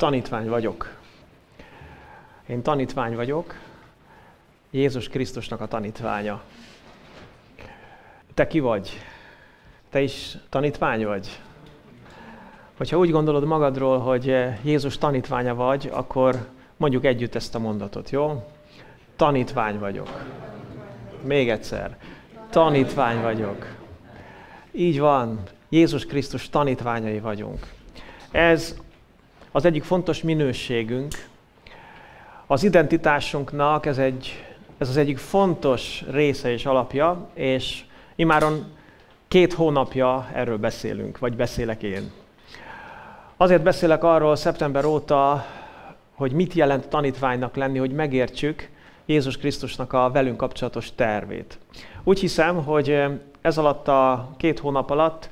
Tanítvány vagyok. Én tanítvány vagyok, Jézus Krisztusnak a tanítványa. Te ki vagy? Te is tanítvány vagy? Hogyha úgy gondolod magadról, hogy Jézus tanítványa vagy, akkor mondjuk együtt ezt a mondatot, jó? Tanítvány vagyok. Még egyszer. Tanítvány vagyok. Így van. Jézus Krisztus tanítványai vagyunk. Ez az egyik fontos minőségünk. Az identitásunknak ez, egy, ez az egyik fontos része és alapja, és imáron két hónapja erről beszélünk, vagy beszélek én. Azért beszélek arról szeptember óta, hogy mit jelent tanítványnak lenni, hogy megértsük Jézus Krisztusnak a velünk kapcsolatos tervét. Úgy hiszem, hogy ez alatt a két hónap alatt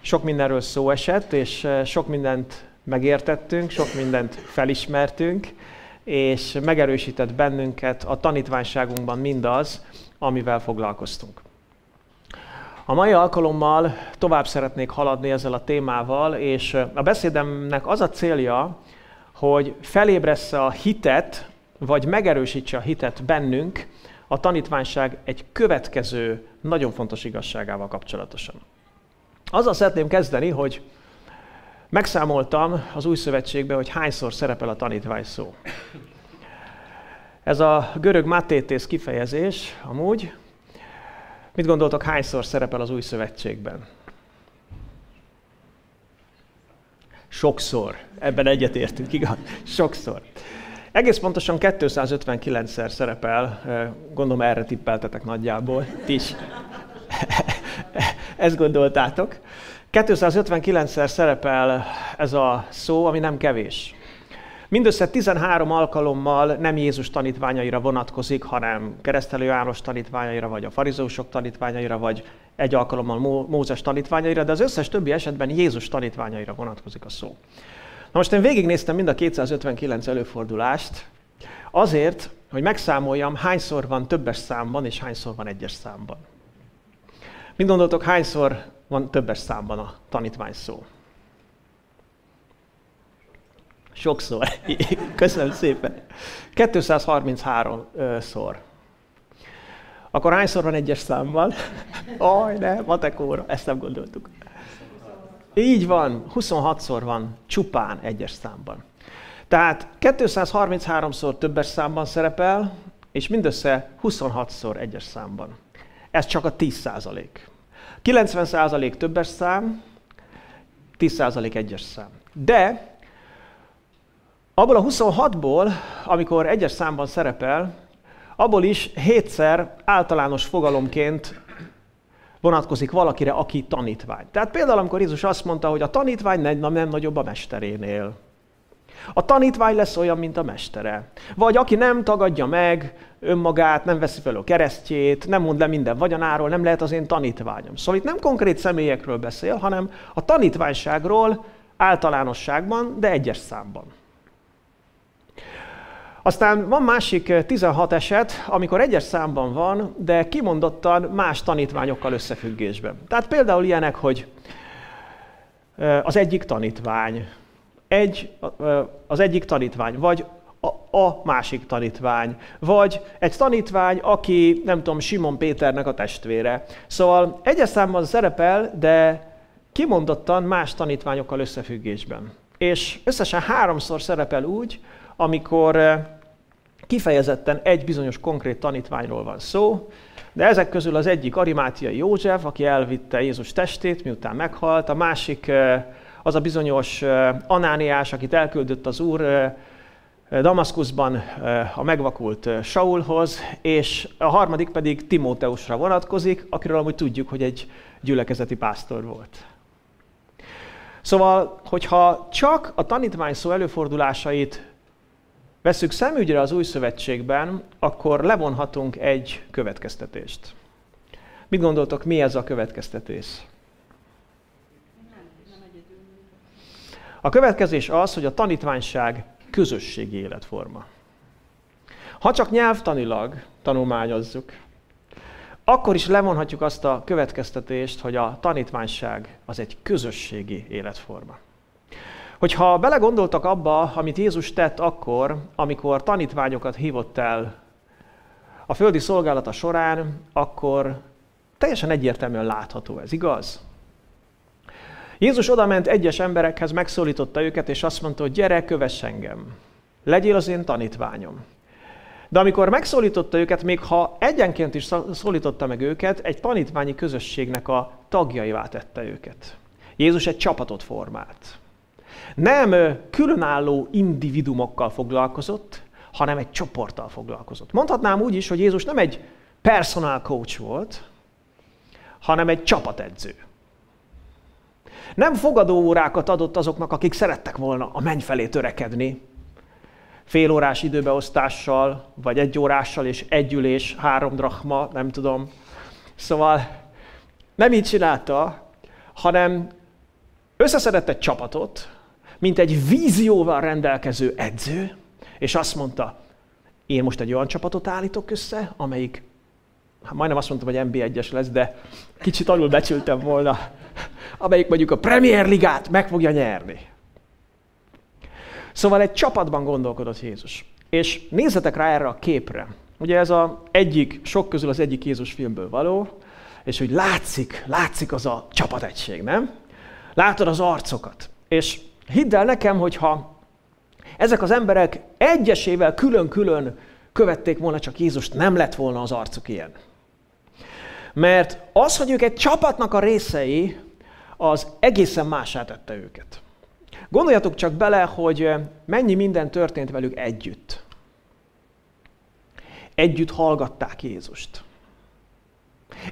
sok mindenről szó esett, és sok mindent megértettünk, sok mindent felismertünk, és megerősített bennünket a tanítványságunkban mindaz, amivel foglalkoztunk. A mai alkalommal tovább szeretnék haladni ezzel a témával, és a beszédemnek az a célja, hogy felébressze a hitet, vagy megerősítse a hitet bennünk a tanítványság egy következő, nagyon fontos igazságával kapcsolatosan. Azzal szeretném kezdeni, hogy megszámoltam az új szövetségben, hogy hányszor szerepel a tanítvány szó. Ez a görög matétész kifejezés amúgy, mit gondoltok, hányszor szerepel az új szövetségben? Sokszor. Ebben egyetértünk, igaz? Sokszor. Egész pontosan 259-szer szerepel, gondolom erre tippeltetek nagyjából, ti is. Ezt gondoltátok. 259-szer szerepel ez a szó, ami nem kevés. Mindössze 13 alkalommal nem Jézus tanítványaira vonatkozik, hanem keresztelő János tanítványaira, vagy a farizósok tanítványaira, vagy egy alkalommal Mózes tanítványaira, de az összes többi esetben Jézus tanítványaira vonatkozik a szó. Na most én végignéztem mind a 259 előfordulást, azért, hogy megszámoljam, hányszor van többes számban, és hányszor van egyes számban. Mit gondoltok, hányszor van többes számban a tanítvány szó? Sokszor. Köszönöm szépen. 233-szor. Akkor hányszor van egyes számban? Aj, ne, matekóra, ezt nem gondoltuk. Így van, 26-szor van csupán egyes számban. Tehát 233-szor többes számban szerepel, és mindössze 26-szor egyes számban. Ez csak a 10 százalék. 90 százalék többes szám, 10 százalék egyes szám. De abból a 26-ból, amikor egyes számban szerepel, abból is hétszer általános fogalomként vonatkozik valakire, aki tanítvány. Tehát például, amikor Jézus azt mondta, hogy a tanítvány nem nagyobb a mesterénél. A tanítvány lesz olyan, mint a mestere. Vagy aki nem tagadja meg önmagát, nem veszi fel a keresztjét, nem mond le minden vagyonáról, nem lehet az én tanítványom. Szóval itt nem konkrét személyekről beszél, hanem a tanítványságról általánosságban, de egyes számban. Aztán van másik 16 eset, amikor egyes számban van, de kimondottan más tanítványokkal összefüggésben. Tehát például ilyenek, hogy az egyik tanítvány, egy, az egyik tanítvány, vagy a, másik tanítvány, vagy egy tanítvány, aki, nem tudom, Simon Péternek a testvére. Szóval egyes számban szerepel, de kimondottan más tanítványokkal összefüggésben. És összesen háromszor szerepel úgy, amikor kifejezetten egy bizonyos konkrét tanítványról van szó, de ezek közül az egyik Arimátiai József, aki elvitte Jézus testét, miután meghalt, a másik az a bizonyos Anániás, akit elküldött az Úr Damaszkuszban a megvakult Saulhoz, és a harmadik pedig Timóteusra vonatkozik, akiről amúgy tudjuk, hogy egy gyülekezeti pásztor volt. Szóval, hogyha csak a tanítvány szó előfordulásait veszük szemügyre az új szövetségben, akkor levonhatunk egy következtetést. Mit gondoltok, mi ez a következtetés? A következés az, hogy a tanítványság közösségi életforma. Ha csak nyelvtanilag tanulmányozzuk, akkor is levonhatjuk azt a következtetést, hogy a tanítványság az egy közösségi életforma. Hogyha belegondoltak abba, amit Jézus tett akkor, amikor tanítványokat hívott el a földi szolgálata során, akkor teljesen egyértelműen látható ez, igaz? Jézus odament egyes emberekhez, megszólította őket, és azt mondta, hogy gyere, kövess engem. Legyél az én tanítványom. De amikor megszólította őket, még ha egyenként is szólította meg őket, egy tanítványi közösségnek a tagjaivá tette őket. Jézus egy csapatot formált. Nem különálló individumokkal foglalkozott, hanem egy csoporttal foglalkozott. Mondhatnám úgy is, hogy Jézus nem egy personal coach volt, hanem egy csapatedző. Nem fogadóórákat adott azoknak, akik szerettek volna a menny felé törekedni, félórás időbeosztással, vagy egy órással, és egy ülés, három drachma, nem tudom. Szóval nem így csinálta, hanem összeszedett egy csapatot, mint egy vízióval rendelkező edző, és azt mondta, én most egy olyan csapatot állítok össze, amelyik, hát majdnem azt mondtam, hogy NB1-es lesz, de kicsit alul becsültem volna, amelyik mondjuk a Premier Ligát meg fogja nyerni. Szóval egy csapatban gondolkodott Jézus. És nézzetek rá erre a képre. Ugye ez a egyik, sok közül az egyik Jézus filmből való, és hogy látszik, látszik az a csapategység, nem? Látod az arcokat. És hidd el nekem, hogyha ezek az emberek egyesével külön-külön követték volna csak Jézust, nem lett volna az arcuk ilyen. Mert az, hogy ők egy csapatnak a részei, az egészen mását tette őket. Gondoljatok csak bele, hogy mennyi minden történt velük együtt. Együtt hallgatták Jézust.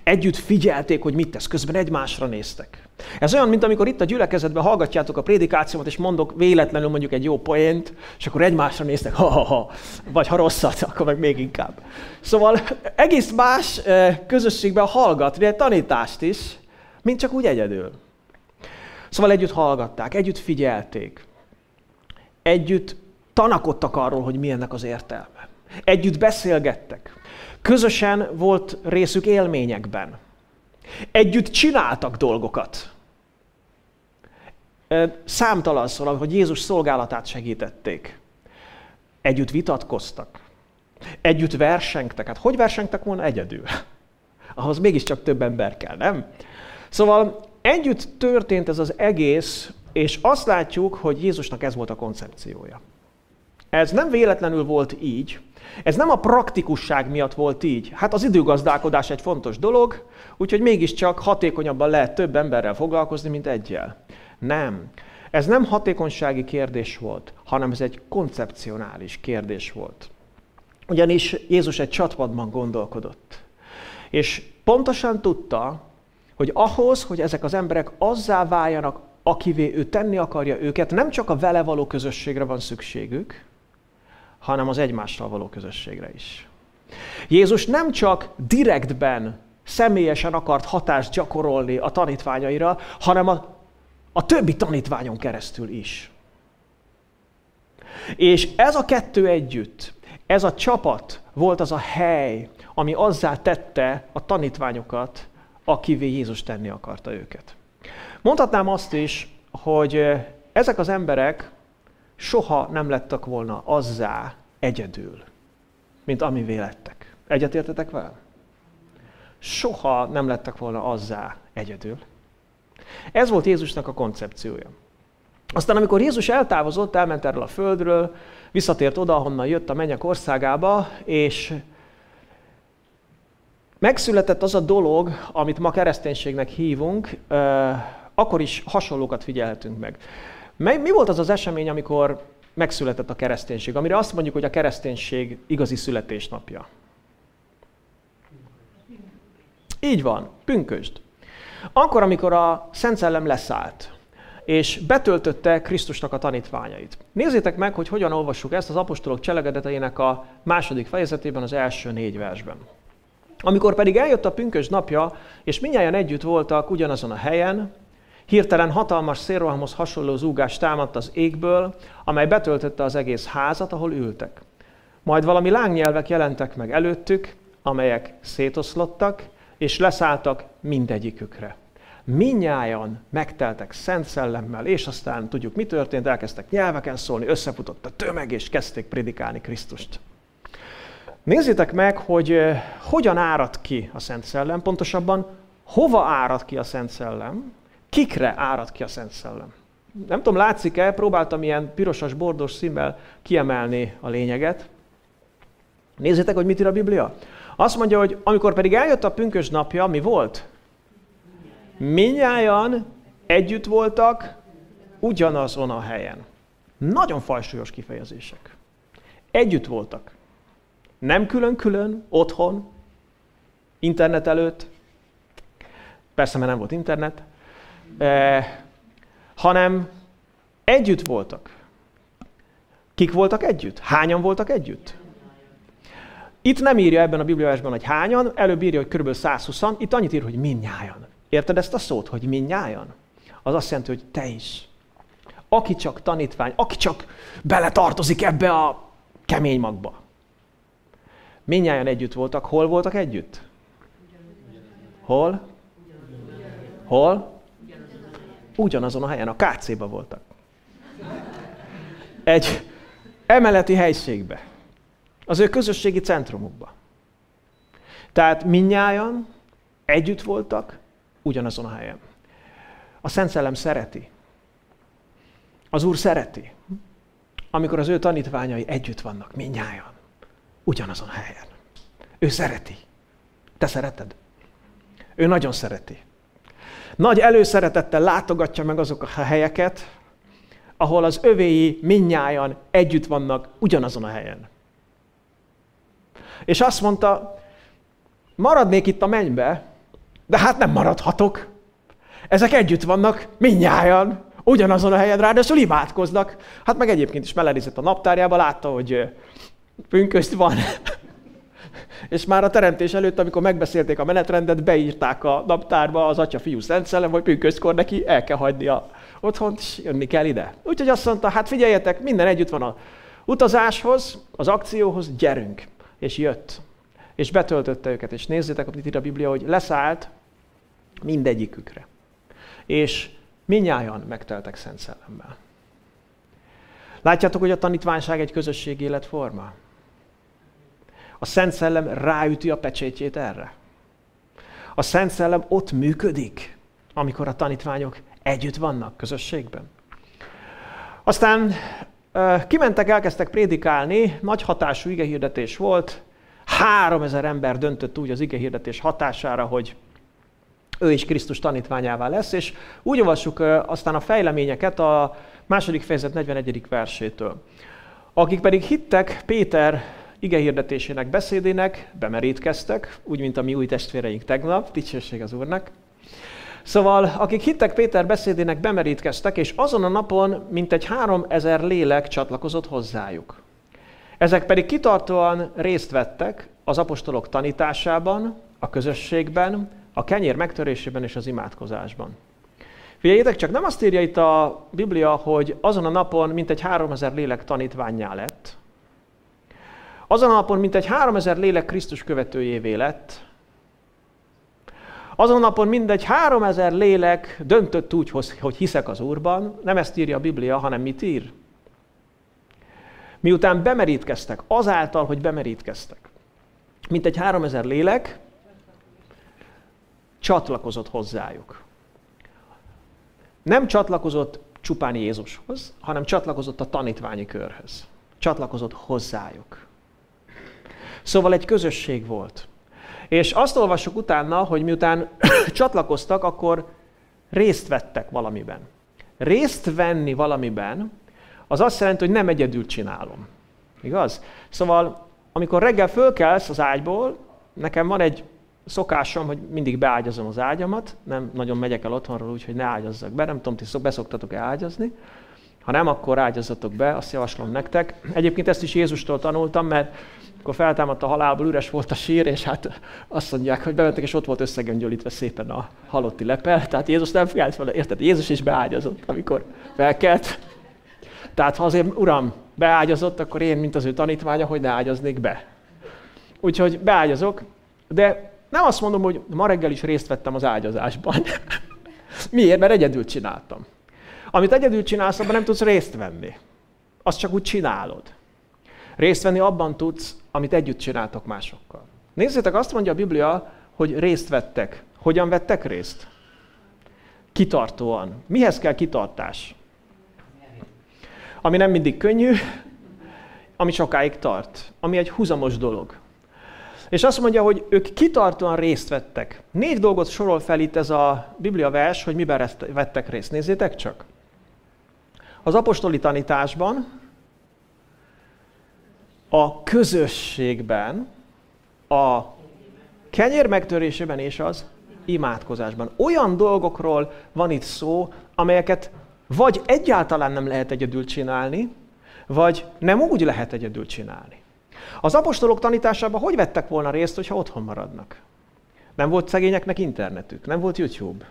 Együtt figyelték, hogy mit tesz, közben egymásra néztek. Ez olyan, mint amikor itt a gyülekezetben hallgatjátok a prédikációmat, és mondok véletlenül mondjuk egy jó poént, és akkor egymásra néztek, ha-ha-ha, vagy ha rosszat, akkor meg még inkább. Szóval egész más közösségben hallgatni egy tanítást is, mint csak úgy egyedül. Szóval együtt hallgatták, együtt figyelték, együtt tanakodtak arról, hogy mi ennek az értelme. Együtt beszélgettek. Közösen volt részük élményekben. Együtt csináltak dolgokat. Számtalan szól, hogy Jézus szolgálatát segítették. Együtt vitatkoztak. Együtt versengtek. Hát hogy versengtek volna egyedül? Ahhoz mégiscsak több ember kell, nem? Szóval együtt történt ez az egész, és azt látjuk, hogy Jézusnak ez volt a koncepciója. Ez nem véletlenül volt így, ez nem a praktikusság miatt volt így. Hát az időgazdálkodás egy fontos dolog, úgyhogy mégiscsak hatékonyabban lehet több emberrel foglalkozni, mint egyel. Nem. Ez nem hatékonysági kérdés volt, hanem ez egy koncepcionális kérdés volt. Ugyanis Jézus egy csatpadban gondolkodott. És pontosan tudta, hogy ahhoz, hogy ezek az emberek azzá váljanak, akivé ő tenni akarja őket, nem csak a vele való közösségre van szükségük, hanem az egymással való közösségre is. Jézus nem csak direktben, személyesen akart hatást gyakorolni a tanítványaira, hanem a, a többi tanítványon keresztül is. És ez a kettő együtt, ez a csapat volt az a hely, ami azzá tette a tanítványokat, akivé Jézus tenni akarta őket. Mondhatnám azt is, hogy ezek az emberek soha nem lettek volna azzá egyedül, mint amivé lettek. Egyetértetek vele? Soha nem lettek volna azzá egyedül. Ez volt Jézusnak a koncepciója. Aztán, amikor Jézus eltávozott, elment erről a földről, visszatért oda, ahonnan jött a mennyek országába, és Megszületett az a dolog, amit ma kereszténységnek hívunk, akkor is hasonlókat figyelhetünk meg. Mi volt az az esemény, amikor megszületett a kereszténység, amire azt mondjuk, hogy a kereszténység igazi születésnapja? Így van, pünkösd. Akkor, amikor a Szent Szellem leszállt, és betöltötte Krisztusnak a tanítványait. Nézzétek meg, hogy hogyan olvassuk ezt az apostolok cselekedeteinek a második fejezetében, az első négy versben. Amikor pedig eljött a pünkös napja, és minnyáján együtt voltak ugyanazon a helyen, hirtelen hatalmas szélrohamhoz hasonló zúgás támadt az égből, amely betöltötte az egész házat, ahol ültek. Majd valami lángnyelvek jelentek meg előttük, amelyek szétoszlottak, és leszálltak mindegyikükre. minnyájan megteltek Szent Szellemmel, és aztán tudjuk, mi történt, elkezdtek nyelveken szólni, összefutott a tömeg, és kezdték predikálni Krisztust. Nézzétek meg, hogy eh, hogyan árad ki a Szent Szellem, pontosabban hova árad ki a Szent Szellem, kikre árad ki a Szent Szellem. Nem tudom, látszik-e, próbáltam ilyen pirosas, bordos színvel kiemelni a lényeget. Nézzétek, hogy mit ír a Biblia. Azt mondja, hogy amikor pedig eljött a pünkös napja, mi volt? Minnyáján együtt voltak ugyanazon a helyen. Nagyon fajsúlyos kifejezések. Együtt voltak. Nem külön-külön, otthon, internet előtt, persze, mert nem volt internet, eh, hanem együtt voltak. Kik voltak együtt? Hányan voltak együtt? Itt nem írja ebben a bibliásban, hogy hányan, előbb írja, hogy kb. 120 itt annyit ír, hogy minnyájan. Érted ezt a szót, hogy minnyájan? Az azt jelenti, hogy te is. Aki csak tanítvány, aki csak beletartozik ebbe a kemény magba. Minnyáján együtt voltak. Hol voltak együtt? Hol? Hol? Ugyanazon a helyen, a KC-ba voltak. Egy emeleti helységbe. Az ő közösségi centrumukba. Tehát minnyáján együtt voltak, ugyanazon a helyen. A Szent Szellem szereti. Az Úr szereti, amikor az ő tanítványai együtt vannak, minnyáján, ugyanazon a helyen. Ő szereti. Te szereted? Ő nagyon szereti. Nagy előszeretettel látogatja meg azok a helyeket, ahol az övéi minnyájan együtt vannak ugyanazon a helyen. És azt mondta, maradnék itt a mennybe, de hát nem maradhatok. Ezek együtt vannak, minnyájan, ugyanazon a helyen, ráadásul imádkoznak. Hát meg egyébként is melenizett a naptárjába, látta, hogy pünköszt van. És már a teremtés előtt, amikor megbeszélték a menetrendet, beírták a naptárba az Atya, Fiú, Szent Szellem, hogy pünköstkor neki el kell hagyni a otthont, és jönni kell ide. Úgyhogy azt mondta, hát figyeljetek, minden együtt van a utazáshoz, az akcióhoz, gyerünk. És jött. És betöltötte őket. És nézzétek, amit ír a Biblia, hogy leszállt mindegyikükre. És minnyáján megteltek Szent Szellemmel. Látjátok, hogy a tanítványság egy közösségi életforma? A Szent Szellem ráüti a pecsétjét erre. A Szent Szellem ott működik, amikor a tanítványok együtt vannak közösségben. Aztán kimentek, elkezdtek prédikálni, nagy hatású igehirdetés volt, három ezer ember döntött úgy az igehirdetés hatására, hogy ő is Krisztus tanítványává lesz, és úgy olvassuk aztán a fejleményeket a második fejezet 41. versétől. Akik pedig hittek Péter igehirdetésének beszédének, bemerítkeztek, úgy, mint a mi új testvéreink tegnap, dicsőség az Úrnak. Szóval, akik hittek Péter beszédének, bemerítkeztek, és azon a napon mintegy három ezer lélek csatlakozott hozzájuk. Ezek pedig kitartóan részt vettek az apostolok tanításában, a közösségben, a kenyér megtörésében és az imádkozásban. Figyeljétek csak, nem azt írja itt a Biblia, hogy azon a napon mintegy 3000 lélek tanítványá lett. Azon napon mintegy 3000 lélek Krisztus követőjévé lett. Azon napon mindegy 3000 lélek döntött úgy, hogy hiszek az Úrban. Nem ezt írja a Biblia, hanem mit ír? Miután bemerítkeztek, azáltal, hogy bemerítkeztek. Mintegy 3000 lélek csatlakozott hozzájuk. Nem csatlakozott csupán Jézushoz, hanem csatlakozott a tanítványi körhöz. Csatlakozott hozzájuk. Szóval egy közösség volt. És azt olvassuk utána, hogy miután csatlakoztak, akkor részt vettek valamiben. Részt venni valamiben, az azt jelenti, hogy nem egyedül csinálom. Igaz? Szóval, amikor reggel fölkelsz az ágyból, nekem van egy szokásom, hogy mindig beágyazom az ágyamat, nem nagyon megyek el otthonról úgy, hogy ne ágyazzak be, nem tudom, ti beszoktatok-e ágyazni. Ha nem, akkor ágyazzatok be, azt javaslom nektek. Egyébként ezt is Jézustól tanultam, mert akkor feltámadt a halálból, üres volt a sír, és hát azt mondják, hogy bementek, és ott volt összegöngyölítve szépen a halotti lepel. Tehát Jézus nem figyelt fel, érted? Jézus is beágyazott, amikor felkelt. Tehát ha azért, uram, beágyazott, akkor én, mint az ő tanítványa, hogy ne ágyaznék be. Úgyhogy beágyazok, de nem azt mondom, hogy ma reggel is részt vettem az ágyazásban. Miért? Mert egyedül csináltam. Amit egyedül csinálsz, abban nem tudsz részt venni. Azt csak úgy csinálod. Részt venni abban tudsz, amit együtt csináltok másokkal. Nézzétek, azt mondja a Biblia, hogy részt vettek. Hogyan vettek részt? Kitartóan. Mihez kell kitartás? Ami nem mindig könnyű, ami sokáig tart, ami egy húzamos dolog. És azt mondja, hogy ők kitartóan részt vettek. Négy dolgot sorol fel itt ez a Biblia vers, hogy miben vettek részt. Nézzétek csak. Az apostoli tanításban, a közösségben, a kenyér megtörésében és az imádkozásban. Olyan dolgokról van itt szó, amelyeket vagy egyáltalán nem lehet egyedül csinálni, vagy nem úgy lehet egyedül csinálni. Az apostolok tanításában hogy vettek volna részt, hogyha otthon maradnak? Nem volt szegényeknek internetük, nem volt YouTube.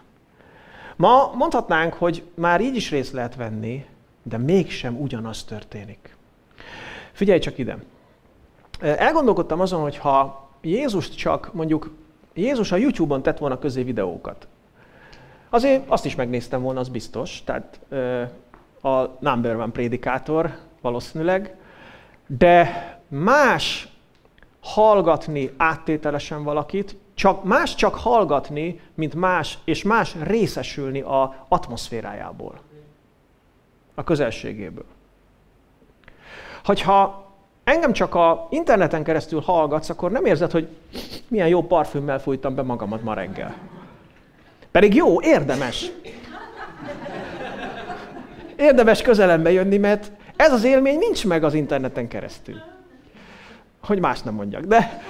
Ma mondhatnánk, hogy már így is részt lehet venni, de mégsem ugyanaz történik. Figyelj csak ide! Elgondolkodtam azon, hogy ha Jézus csak mondjuk, Jézus a YouTube-on tett volna közé videókat, azért azt is megnéztem volna, az biztos, tehát a number one prédikátor valószínűleg, de más hallgatni áttételesen valakit, csak, más csak hallgatni, mint más, és más részesülni a atmoszférájából, a közelségéből. Hogyha engem csak a interneten keresztül hallgatsz, akkor nem érzed, hogy milyen jó parfümmel fújtam be magamat ma reggel. Pedig jó, érdemes. Érdemes közelembe jönni, mert ez az élmény nincs meg az interneten keresztül. Hogy más nem mondjak, de...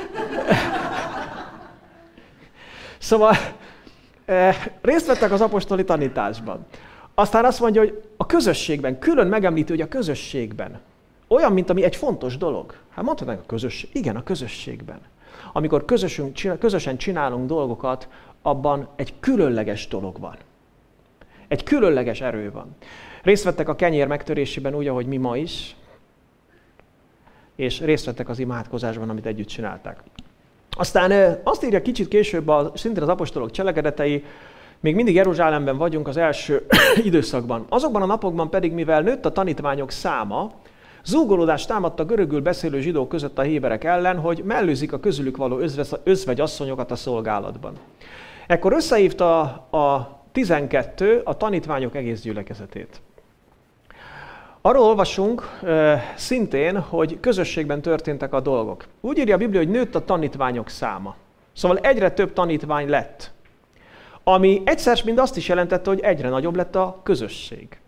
Szóval eh, részt vettek az apostoli tanításban. Aztán azt mondja, hogy a közösségben, külön megemlíti, hogy a közösségben. Olyan, mint ami egy fontos dolog. Hát mondhatnánk a közösség. Igen, a közösségben. Amikor közösünk, közösen csinálunk dolgokat, abban egy különleges dolog van. Egy különleges erő van. Részt vettek a kenyér megtörésében úgy, ahogy mi ma is, és részt vettek az imádkozásban, amit együtt csinálták. Aztán azt írja kicsit később, a, szintén az apostolok cselekedetei, még mindig Jeruzsálemben vagyunk az első időszakban. Azokban a napokban pedig, mivel nőtt a tanítványok száma, zúgolódást támadt a görögül beszélő zsidók között a héberek ellen, hogy mellőzik a közülük való özvegy asszonyokat a szolgálatban. Ekkor összehívta a 12 a tanítványok egész gyülekezetét. Arról olvasunk szintén, hogy közösségben történtek a dolgok. Úgy írja a Biblia, hogy nőtt a tanítványok száma. Szóval egyre több tanítvány lett. Ami egyszer mind azt is jelentette, hogy egyre nagyobb lett a közösség.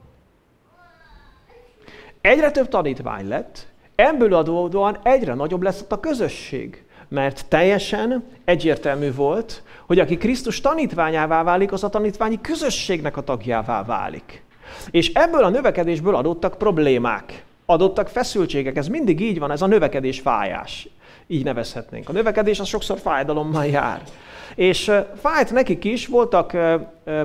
Egyre több tanítvány lett, ebből adódóan egyre nagyobb lesz a közösség. Mert teljesen egyértelmű volt, hogy aki Krisztus tanítványává válik, az a tanítványi közösségnek a tagjává válik. És ebből a növekedésből adottak problémák, adottak feszültségek. Ez mindig így van, ez a növekedés fájás. Így nevezhetnénk. A növekedés az sokszor fájdalommal jár. És fájt nekik is, voltak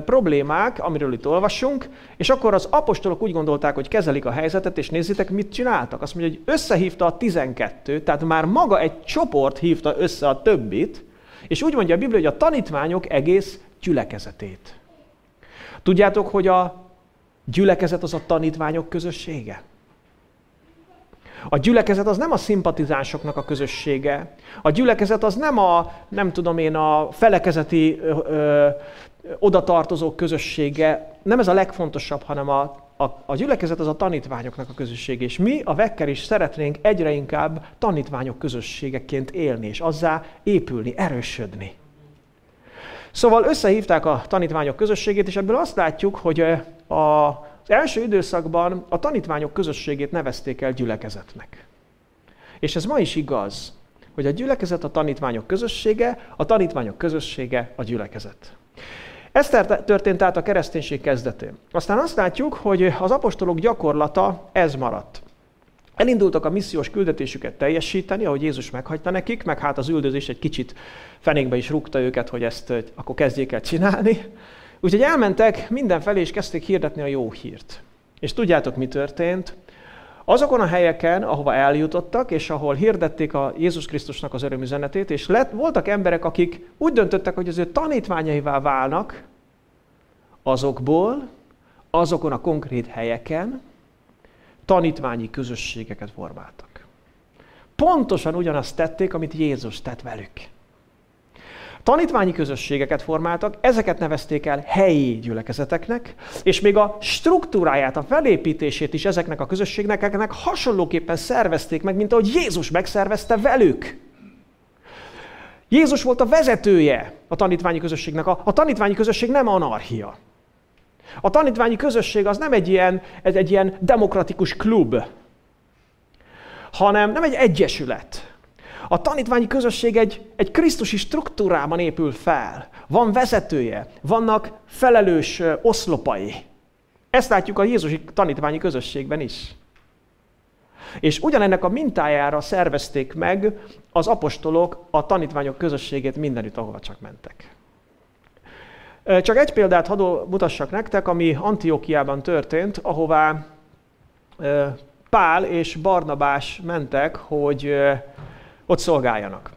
problémák, amiről itt olvasunk, és akkor az apostolok úgy gondolták, hogy kezelik a helyzetet, és nézzétek, mit csináltak. Azt mondja, hogy összehívta a 12, tehát már maga egy csoport hívta össze a többit, és úgy mondja a Biblia, hogy a tanítványok egész gyülekezetét. Tudjátok, hogy a gyülekezet az a tanítványok közössége? A gyülekezet az nem a szimpatizánsoknak a közössége. A gyülekezet az nem a, nem tudom én, a felekezeti ö, ö, odatartozók közössége. Nem ez a legfontosabb, hanem a, a, a gyülekezet az a tanítványoknak a közössége. És mi a Vekker is szeretnénk egyre inkább tanítványok közösségeként élni, és azzá épülni, erősödni. Szóval összehívták a tanítványok közösségét, és ebből azt látjuk, hogy a, az első időszakban a tanítványok közösségét nevezték el gyülekezetnek. És ez ma is igaz, hogy a gyülekezet a tanítványok közössége, a tanítványok közössége a gyülekezet. Ez történt át a kereszténység kezdetén. Aztán azt látjuk, hogy az apostolok gyakorlata ez maradt. Elindultak a missziós küldetésüket teljesíteni, ahogy Jézus meghagyta nekik, meg hát az üldözés egy kicsit fenékbe is rúgta őket, hogy ezt akkor kezdjék el csinálni. Úgyhogy elmentek mindenfelé, és kezdték hirdetni a jó hírt. És tudjátok, mi történt? Azokon a helyeken, ahova eljutottak, és ahol hirdették a Jézus Krisztusnak az örömüzenetét, és lett, voltak emberek, akik úgy döntöttek, hogy az ő tanítványaivá válnak, azokból, azokon a konkrét helyeken tanítványi közösségeket formáltak. Pontosan ugyanazt tették, amit Jézus tett velük. Tanítványi közösségeket formáltak, ezeket nevezték el helyi gyülekezeteknek, és még a struktúráját, a felépítését is ezeknek a közösségnek hasonlóképpen szervezték meg, mint ahogy Jézus megszervezte velük. Jézus volt a vezetője a tanítványi közösségnek. A, a tanítványi közösség nem anarchia. A tanítványi közösség az nem egy ilyen, egy, egy ilyen demokratikus klub, hanem nem egy egyesület. A tanítványi közösség egy, egy krisztusi struktúrában épül fel. Van vezetője, vannak felelős oszlopai. Ezt látjuk a Jézusi tanítványi közösségben is. És ugyanennek a mintájára szervezték meg az apostolok a tanítványok közösségét mindenütt, ahova csak mentek. Csak egy példát hadd mutassak nektek, ami Antiokiában történt, ahová Pál és Barnabás mentek, hogy ott szolgáljanak.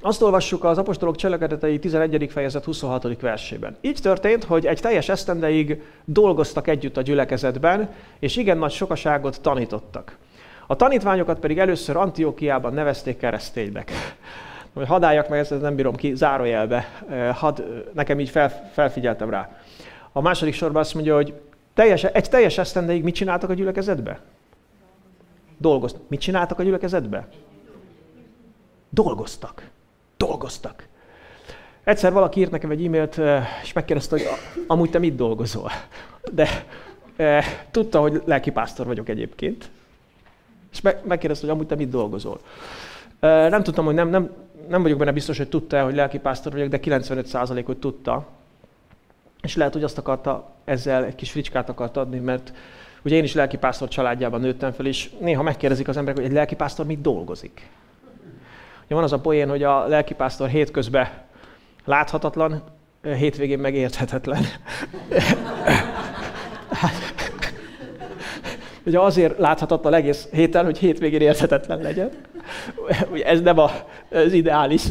Azt olvassuk az apostolok cselekedetei 11. fejezet 26. versében. Így történt, hogy egy teljes esztendeig dolgoztak együtt a gyülekezetben, és igen nagy sokaságot tanítottak. A tanítványokat pedig először Antiokiában nevezték kereszténynek. Hogy hadáljak meg, ezt nem bírom ki, zárójelbe, had, nekem így fel, felfigyeltem rá. A második sorban azt mondja, hogy teljes, egy teljes esztendeig mit csináltak a gyülekezetbe? Dolgoztak. Mit csináltak a gyülekezetbe? Dolgoztak. Dolgoztak. Egyszer valaki írt nekem egy e-mailt, és megkérdezte, hogy amúgy te mit dolgozol. De e, tudta, hogy lelkipásztor vagyok egyébként. És megkérdezte, hogy amúgy te mit dolgozol. E, nem tudtam, hogy nem, nem, nem vagyok benne biztos, hogy tudta hogy lelkipásztor vagyok, de 95% hogy tudta. És lehet, hogy azt akarta ezzel egy kis fricskát akart adni, mert ugye én is lelkipásztor családjában nőttem fel, és néha megkérdezik az emberek, hogy egy lelkipásztor mit dolgozik. Ugye van az a poén, hogy a lelkipásztor hétközben láthatatlan, hétvégén meg érthetetlen. Ugye azért láthatatlan egész héten, hogy hétvégén érthetetlen legyen. Ugye ez nem az ideális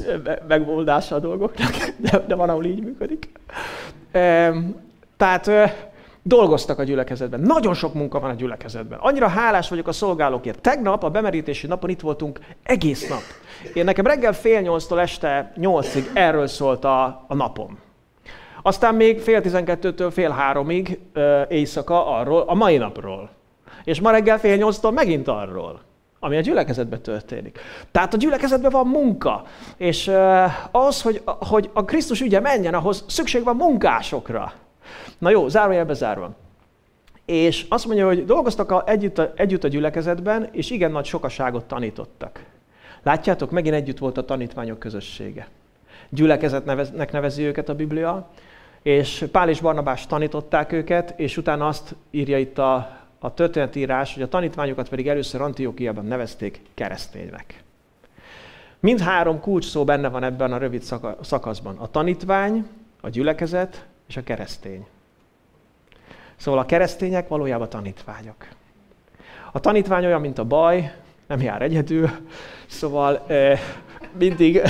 megoldása a dolgoknak, de, de van, ahol így működik. Tehát dolgoztak a gyülekezetben. Nagyon sok munka van a gyülekezetben. Annyira hálás vagyok a szolgálókért. Tegnap a bemerítési napon itt voltunk egész nap. Én nekem reggel fél nyolctól este nyolcig erről szólt a, a napom. Aztán még fél tizenkettőtől fél háromig éjszaka arról, a mai napról. És ma reggel fél nyolctól megint arról, ami a gyülekezetben történik. Tehát a gyülekezetben van munka, és az, hogy, hogy a Krisztus ügye menjen, ahhoz szükség van munkásokra. Na jó, zárójelbe zárva. És azt mondja, hogy dolgoztak a, együtt, a, együtt a gyülekezetben, és igen nagy sokaságot tanítottak. Látjátok, megint együtt volt a tanítványok közössége. Gyülekezetnek nevezi őket a Biblia, és Pál és Barnabás tanították őket, és utána azt írja itt a, a történetírás, hogy a tanítványokat pedig először Antiokiában nevezték kereszténynek. Mindhárom kulcs szó benne van ebben a rövid szakaszban. A tanítvány, a gyülekezet és a keresztény. Szóval a keresztények valójában tanítványok. A tanítvány olyan, mint a baj, nem jár egyedül, szóval eh, mindig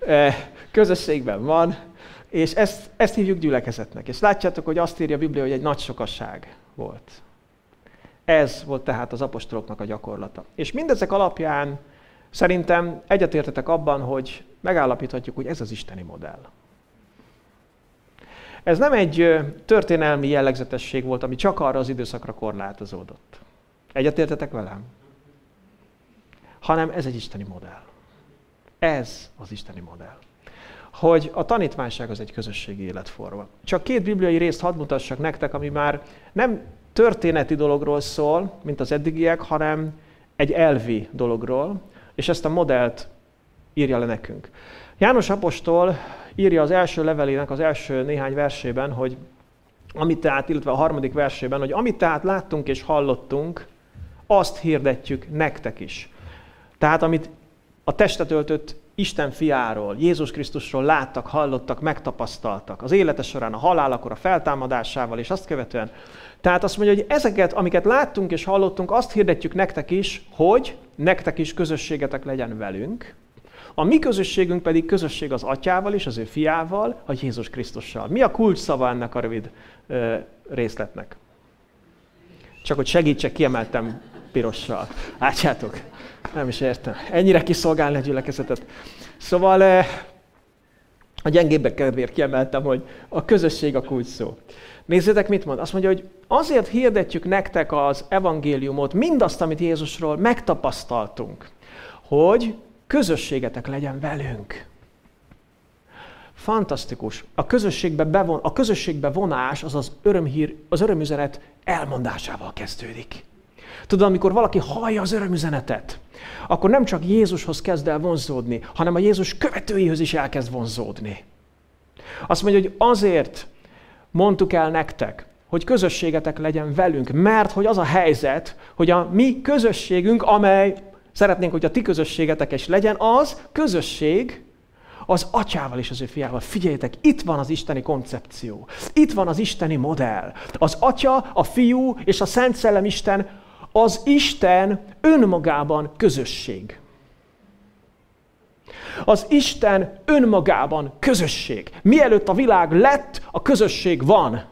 eh, közösségben van, és ezt, ezt hívjuk gyülekezetnek. És látjátok, hogy azt írja a Biblia, hogy egy nagy sokasság volt. Ez volt tehát az apostoloknak a gyakorlata. És mindezek alapján szerintem egyetértetek abban, hogy megállapíthatjuk, hogy ez az isteni modell. Ez nem egy történelmi jellegzetesség volt, ami csak arra az időszakra korlátozódott. Egyetértetek velem? Hanem ez egy isteni modell. Ez az isteni modell. Hogy a tanítványság az egy közösségi életforma. Csak két bibliai részt hadd mutassak nektek, ami már nem történeti dologról szól, mint az eddigiek, hanem egy elvi dologról, és ezt a modellt írja le nekünk. János Apostol írja az első levelének az első néhány versében, hogy amit tehát, illetve a harmadik versében, hogy amit tehát láttunk és hallottunk, azt hirdetjük nektek is. Tehát amit a testet öltött Isten fiáról, Jézus Krisztusról láttak, hallottak, megtapasztaltak. Az élete során, a halálakor, a feltámadásával, és azt követően. Tehát azt mondja, hogy ezeket, amiket láttunk és hallottunk, azt hirdetjük nektek is, hogy nektek is közösségetek legyen velünk, a mi közösségünk pedig közösség az atyával és az ő fiával, a Jézus Krisztussal. Mi a kulcs szava ennek a rövid ö, részletnek? Csak hogy segítsek, kiemeltem pirossal. Látjátok? Nem is értem. Ennyire kiszolgálni a gyülekezetet. Szóval a gyengébbek kedvéért kiemeltem, hogy a közösség a kulcs szó. Nézzétek, mit mond? Azt mondja, hogy azért hirdetjük nektek az evangéliumot, mindazt, amit Jézusról megtapasztaltunk, hogy közösségetek legyen velünk. Fantasztikus. A közösségbe, bevon, a közösségbe vonás az az, örömhír, az örömüzenet elmondásával kezdődik. Tudod, amikor valaki hallja az örömüzenetet, akkor nem csak Jézushoz kezd el vonzódni, hanem a Jézus követőihez is elkezd vonzódni. Azt mondja, hogy azért mondtuk el nektek, hogy közösségetek legyen velünk, mert hogy az a helyzet, hogy a mi közösségünk, amely szeretnénk, hogy a ti közösségetek is legyen, az közösség az atyával és az ő fiával. Figyeljetek, itt van az isteni koncepció. Itt van az isteni modell. Az atya, a fiú és a Szent Szellem Isten az Isten önmagában közösség. Az Isten önmagában közösség. Mielőtt a világ lett, a közösség van.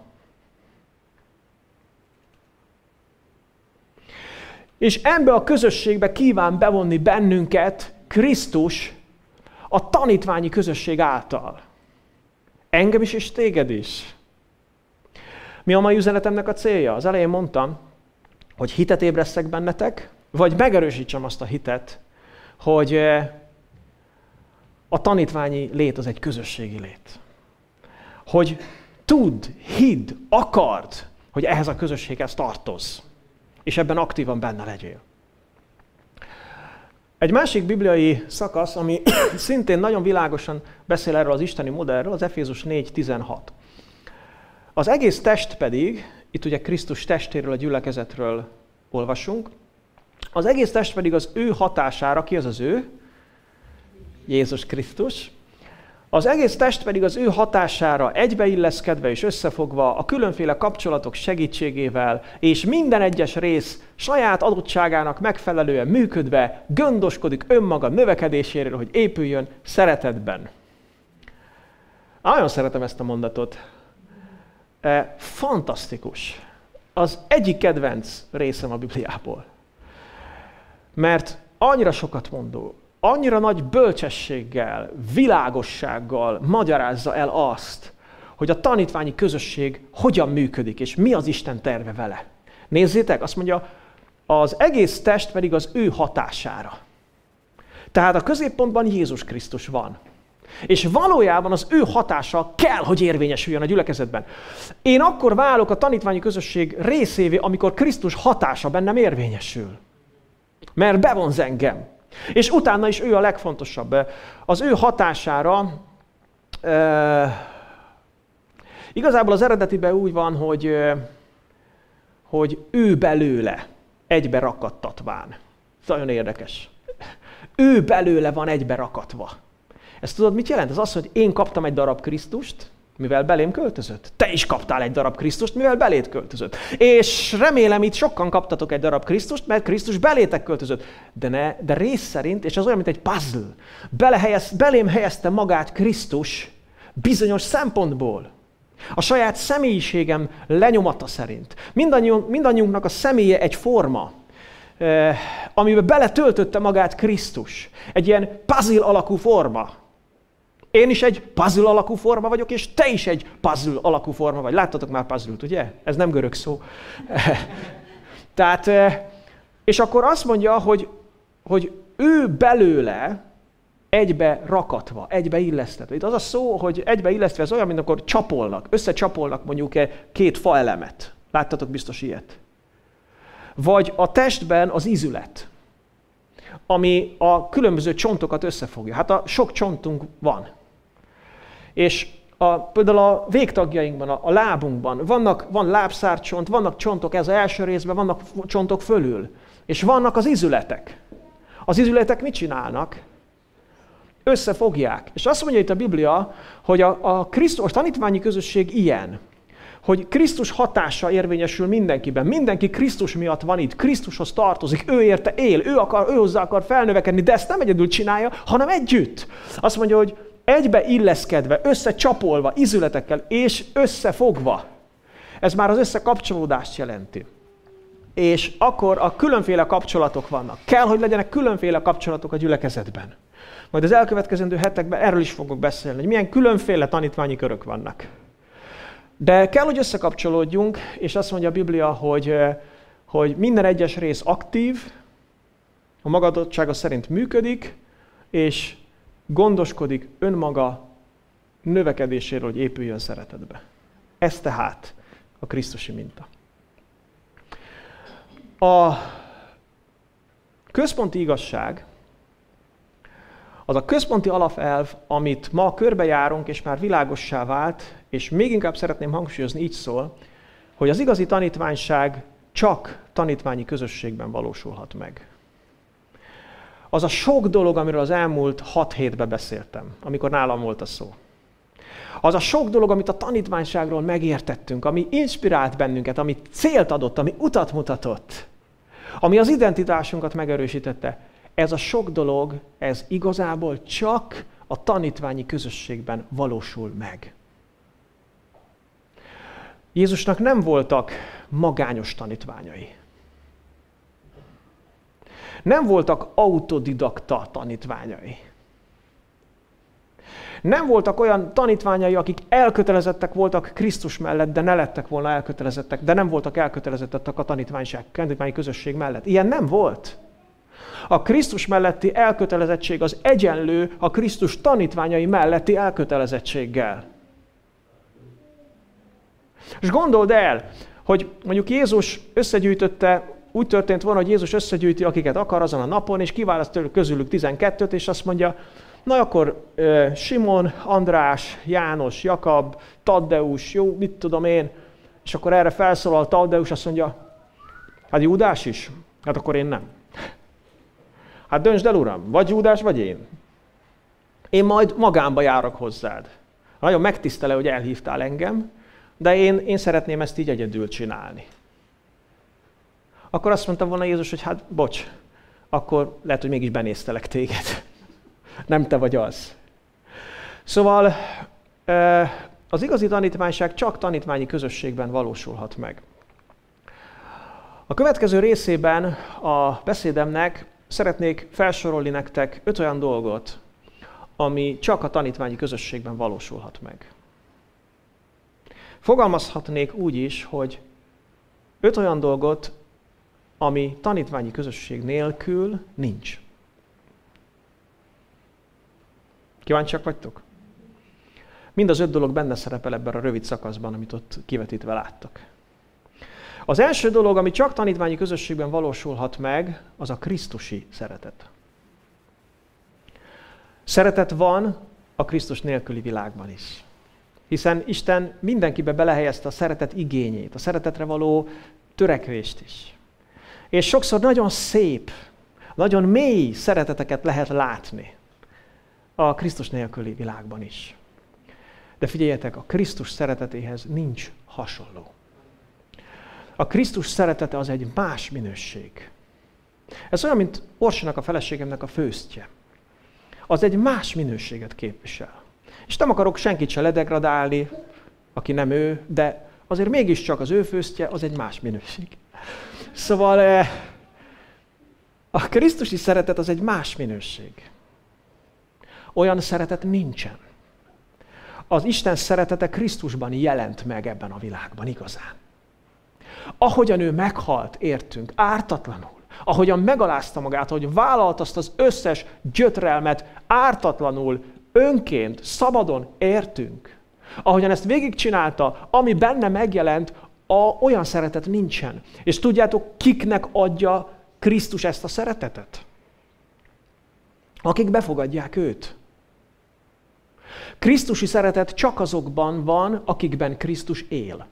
És ebbe a közösségbe kíván bevonni bennünket Krisztus a tanítványi közösség által. Engem is és téged is. Mi a mai üzenetemnek a célja? Az elején mondtam, hogy hitet ébresztek bennetek, vagy megerősítsem azt a hitet, hogy eh, a tanítványi lét az egy közösségi lét. Hogy tudd, hidd, akard, hogy ehhez a közösséghez tartoz, és ebben aktívan benne legyél. Egy másik bibliai szakasz, ami szintén nagyon világosan beszél erről az isteni modellről, az Efézus 4.16. Az egész test pedig itt ugye Krisztus testéről, a gyülekezetről olvasunk. Az egész test pedig az ő hatására, ki az az ő? Jézus Krisztus. Az egész test pedig az ő hatására egybeilleszkedve és összefogva a különféle kapcsolatok segítségével és minden egyes rész saját adottságának megfelelően működve gondoskodik önmaga növekedéséről, hogy épüljön szeretetben. Nagyon szeretem ezt a mondatot. E, fantasztikus. Az egyik kedvenc részem a Bibliából. Mert annyira sokat mondó, annyira nagy bölcsességgel, világossággal magyarázza el azt, hogy a tanítványi közösség hogyan működik, és mi az Isten terve vele. Nézzétek, azt mondja, az egész test pedig az ő hatására. Tehát a középpontban Jézus Krisztus van. És valójában az ő hatása kell, hogy érvényesüljön a gyülekezetben. Én akkor válok a tanítványi közösség részévé, amikor Krisztus hatása bennem érvényesül. Mert bevonz engem. És utána is ő a legfontosabb. Az ő hatására igazából az eredetiben úgy van, hogy, hogy ő belőle egybe rakadtatván. Ez nagyon érdekes. Ő belőle van egybe rakatva. Ezt tudod, mit jelent? Ez az, hogy én kaptam egy darab Krisztust, mivel belém költözött. Te is kaptál egy darab Krisztust, mivel belét költözött. És remélem itt sokan kaptatok egy darab Krisztust, mert Krisztus belétek költözött. De, ne, de rész szerint, és az olyan, mint egy puzzle. Belehelyez, belém helyezte magát Krisztus bizonyos szempontból. A saját személyiségem lenyomata szerint. Mindannyiunk, mindannyiunknak a személye egy forma, eh, amiben beletöltötte magát Krisztus. Egy ilyen puzzle alakú forma. Én is egy puzzle alakú forma vagyok, és te is egy puzzle alakú forma vagy. Láttatok már puzzle-t, ugye? Ez nem görög szó. Tehát, eh, és akkor azt mondja, hogy, hogy ő belőle egybe rakatva, egybe illesztetve. Itt az a szó, hogy egybe illesztve, ez olyan, mint akkor csapolnak, összecsapolnak mondjuk két fa elemet. Láttatok biztos ilyet. Vagy a testben az ízület, ami a különböző csontokat összefogja. Hát a sok csontunk van. És a, például a végtagjainkban, a, a lábunkban vannak, van lábszárcsont, vannak csontok ez az első részben, vannak csontok fölül. És vannak az izületek. Az izületek mit csinálnak? Összefogják. És azt mondja itt a Biblia, hogy a, a Krisztus tanítványi közösség ilyen, hogy Krisztus hatása érvényesül mindenkiben. Mindenki Krisztus miatt van itt, Krisztushoz tartozik, ő érte él, ő, akar, ő hozzá akar felnövekedni, de ezt nem egyedül csinálja, hanem együtt. Azt mondja, hogy egybe illeszkedve, összecsapolva, izületekkel és összefogva. Ez már az összekapcsolódást jelenti. És akkor a különféle kapcsolatok vannak. Kell, hogy legyenek különféle kapcsolatok a gyülekezetben. Majd az elkövetkezendő hetekben erről is fogok beszélni, hogy milyen különféle tanítványi körök vannak. De kell, hogy összekapcsolódjunk, és azt mondja a Biblia, hogy, hogy minden egyes rész aktív, a magadottsága szerint működik, és gondoskodik önmaga növekedéséről, hogy épüljön szeretetbe. Ez tehát a Krisztusi minta. A központi igazság az a központi alapelv, amit ma körbejárunk, és már világossá vált, és még inkább szeretném hangsúlyozni, így szól, hogy az igazi tanítványság csak tanítványi közösségben valósulhat meg. Az a sok dolog, amiről az elmúlt hat hétben beszéltem, amikor nálam volt a szó. Az a sok dolog, amit a tanítványságról megértettünk, ami inspirált bennünket, ami célt adott, ami utat mutatott, ami az identitásunkat megerősítette, ez a sok dolog, ez igazából csak a tanítványi közösségben valósul meg. Jézusnak nem voltak magányos tanítványai. Nem voltak autodidakta tanítványai. Nem voltak olyan tanítványai, akik elkötelezettek voltak Krisztus mellett, de ne lettek volna elkötelezettek, de nem voltak elkötelezettek a tanítványság, tanítványi közösség mellett. Ilyen nem volt. A Krisztus melletti elkötelezettség az egyenlő a Krisztus tanítványai melletti elkötelezettséggel. És gondold el, hogy mondjuk Jézus összegyűjtötte, úgy történt volna, hogy Jézus összegyűjti, akiket akar azon a napon, és kiválaszt közülük 12-t, és azt mondja, na akkor Simon, András, János, Jakab, Taddeus, jó, mit tudom én, és akkor erre felszólal Taddeus, azt mondja, hát Júdás is? Hát akkor én nem. Hát döntsd el, uram, vagy Júdás, vagy én. Én majd magámba járok hozzád. Nagyon megtisztelő, hogy elhívtál engem, de én, én szeretném ezt így egyedül csinálni. Akkor azt mondta volna Jézus, hogy hát bocs, akkor lehet, hogy mégis benéztelek téged. Nem te vagy az. Szóval az igazi tanítványság csak tanítványi közösségben valósulhat meg. A következő részében a beszédemnek szeretnék felsorolni nektek öt olyan dolgot, ami csak a tanítványi közösségben valósulhat meg. Fogalmazhatnék úgy is, hogy öt olyan dolgot, ami tanítványi közösség nélkül nincs. Kíváncsiak vagytok? Mind az öt dolog benne szerepel ebben a rövid szakaszban, amit ott kivetítve láttak. Az első dolog, ami csak tanítványi közösségben valósulhat meg, az a Krisztusi szeretet. Szeretet van a Krisztus nélküli világban is. Hiszen Isten mindenkibe belehelyezte a szeretet igényét, a szeretetre való törekvést is. És sokszor nagyon szép, nagyon mély szereteteket lehet látni a Krisztus nélküli világban is. De figyeljetek, a Krisztus szeretetéhez nincs hasonló. A Krisztus szeretete az egy más minőség. Ez olyan, mint Orsinak a feleségemnek a főztje. Az egy más minőséget képvisel. És nem akarok senkit se ledegradálni, aki nem ő, de azért mégiscsak az ő főztje az egy más minőség. Szóval eh, a Krisztusi szeretet az egy más minőség. Olyan szeretet nincsen. Az Isten szeretete Krisztusban jelent meg ebben a világban igazán. Ahogyan ő meghalt, értünk, ártatlanul, ahogyan megalázta magát, hogy vállalt azt az összes gyötrelmet ártatlanul, önként, szabadon értünk. Ahogyan ezt végigcsinálta, ami benne megjelent, a, olyan szeretet nincsen. És tudjátok, kiknek adja Krisztus ezt a szeretetet? Akik befogadják őt. Krisztusi szeretet csak azokban van, akikben Krisztus él.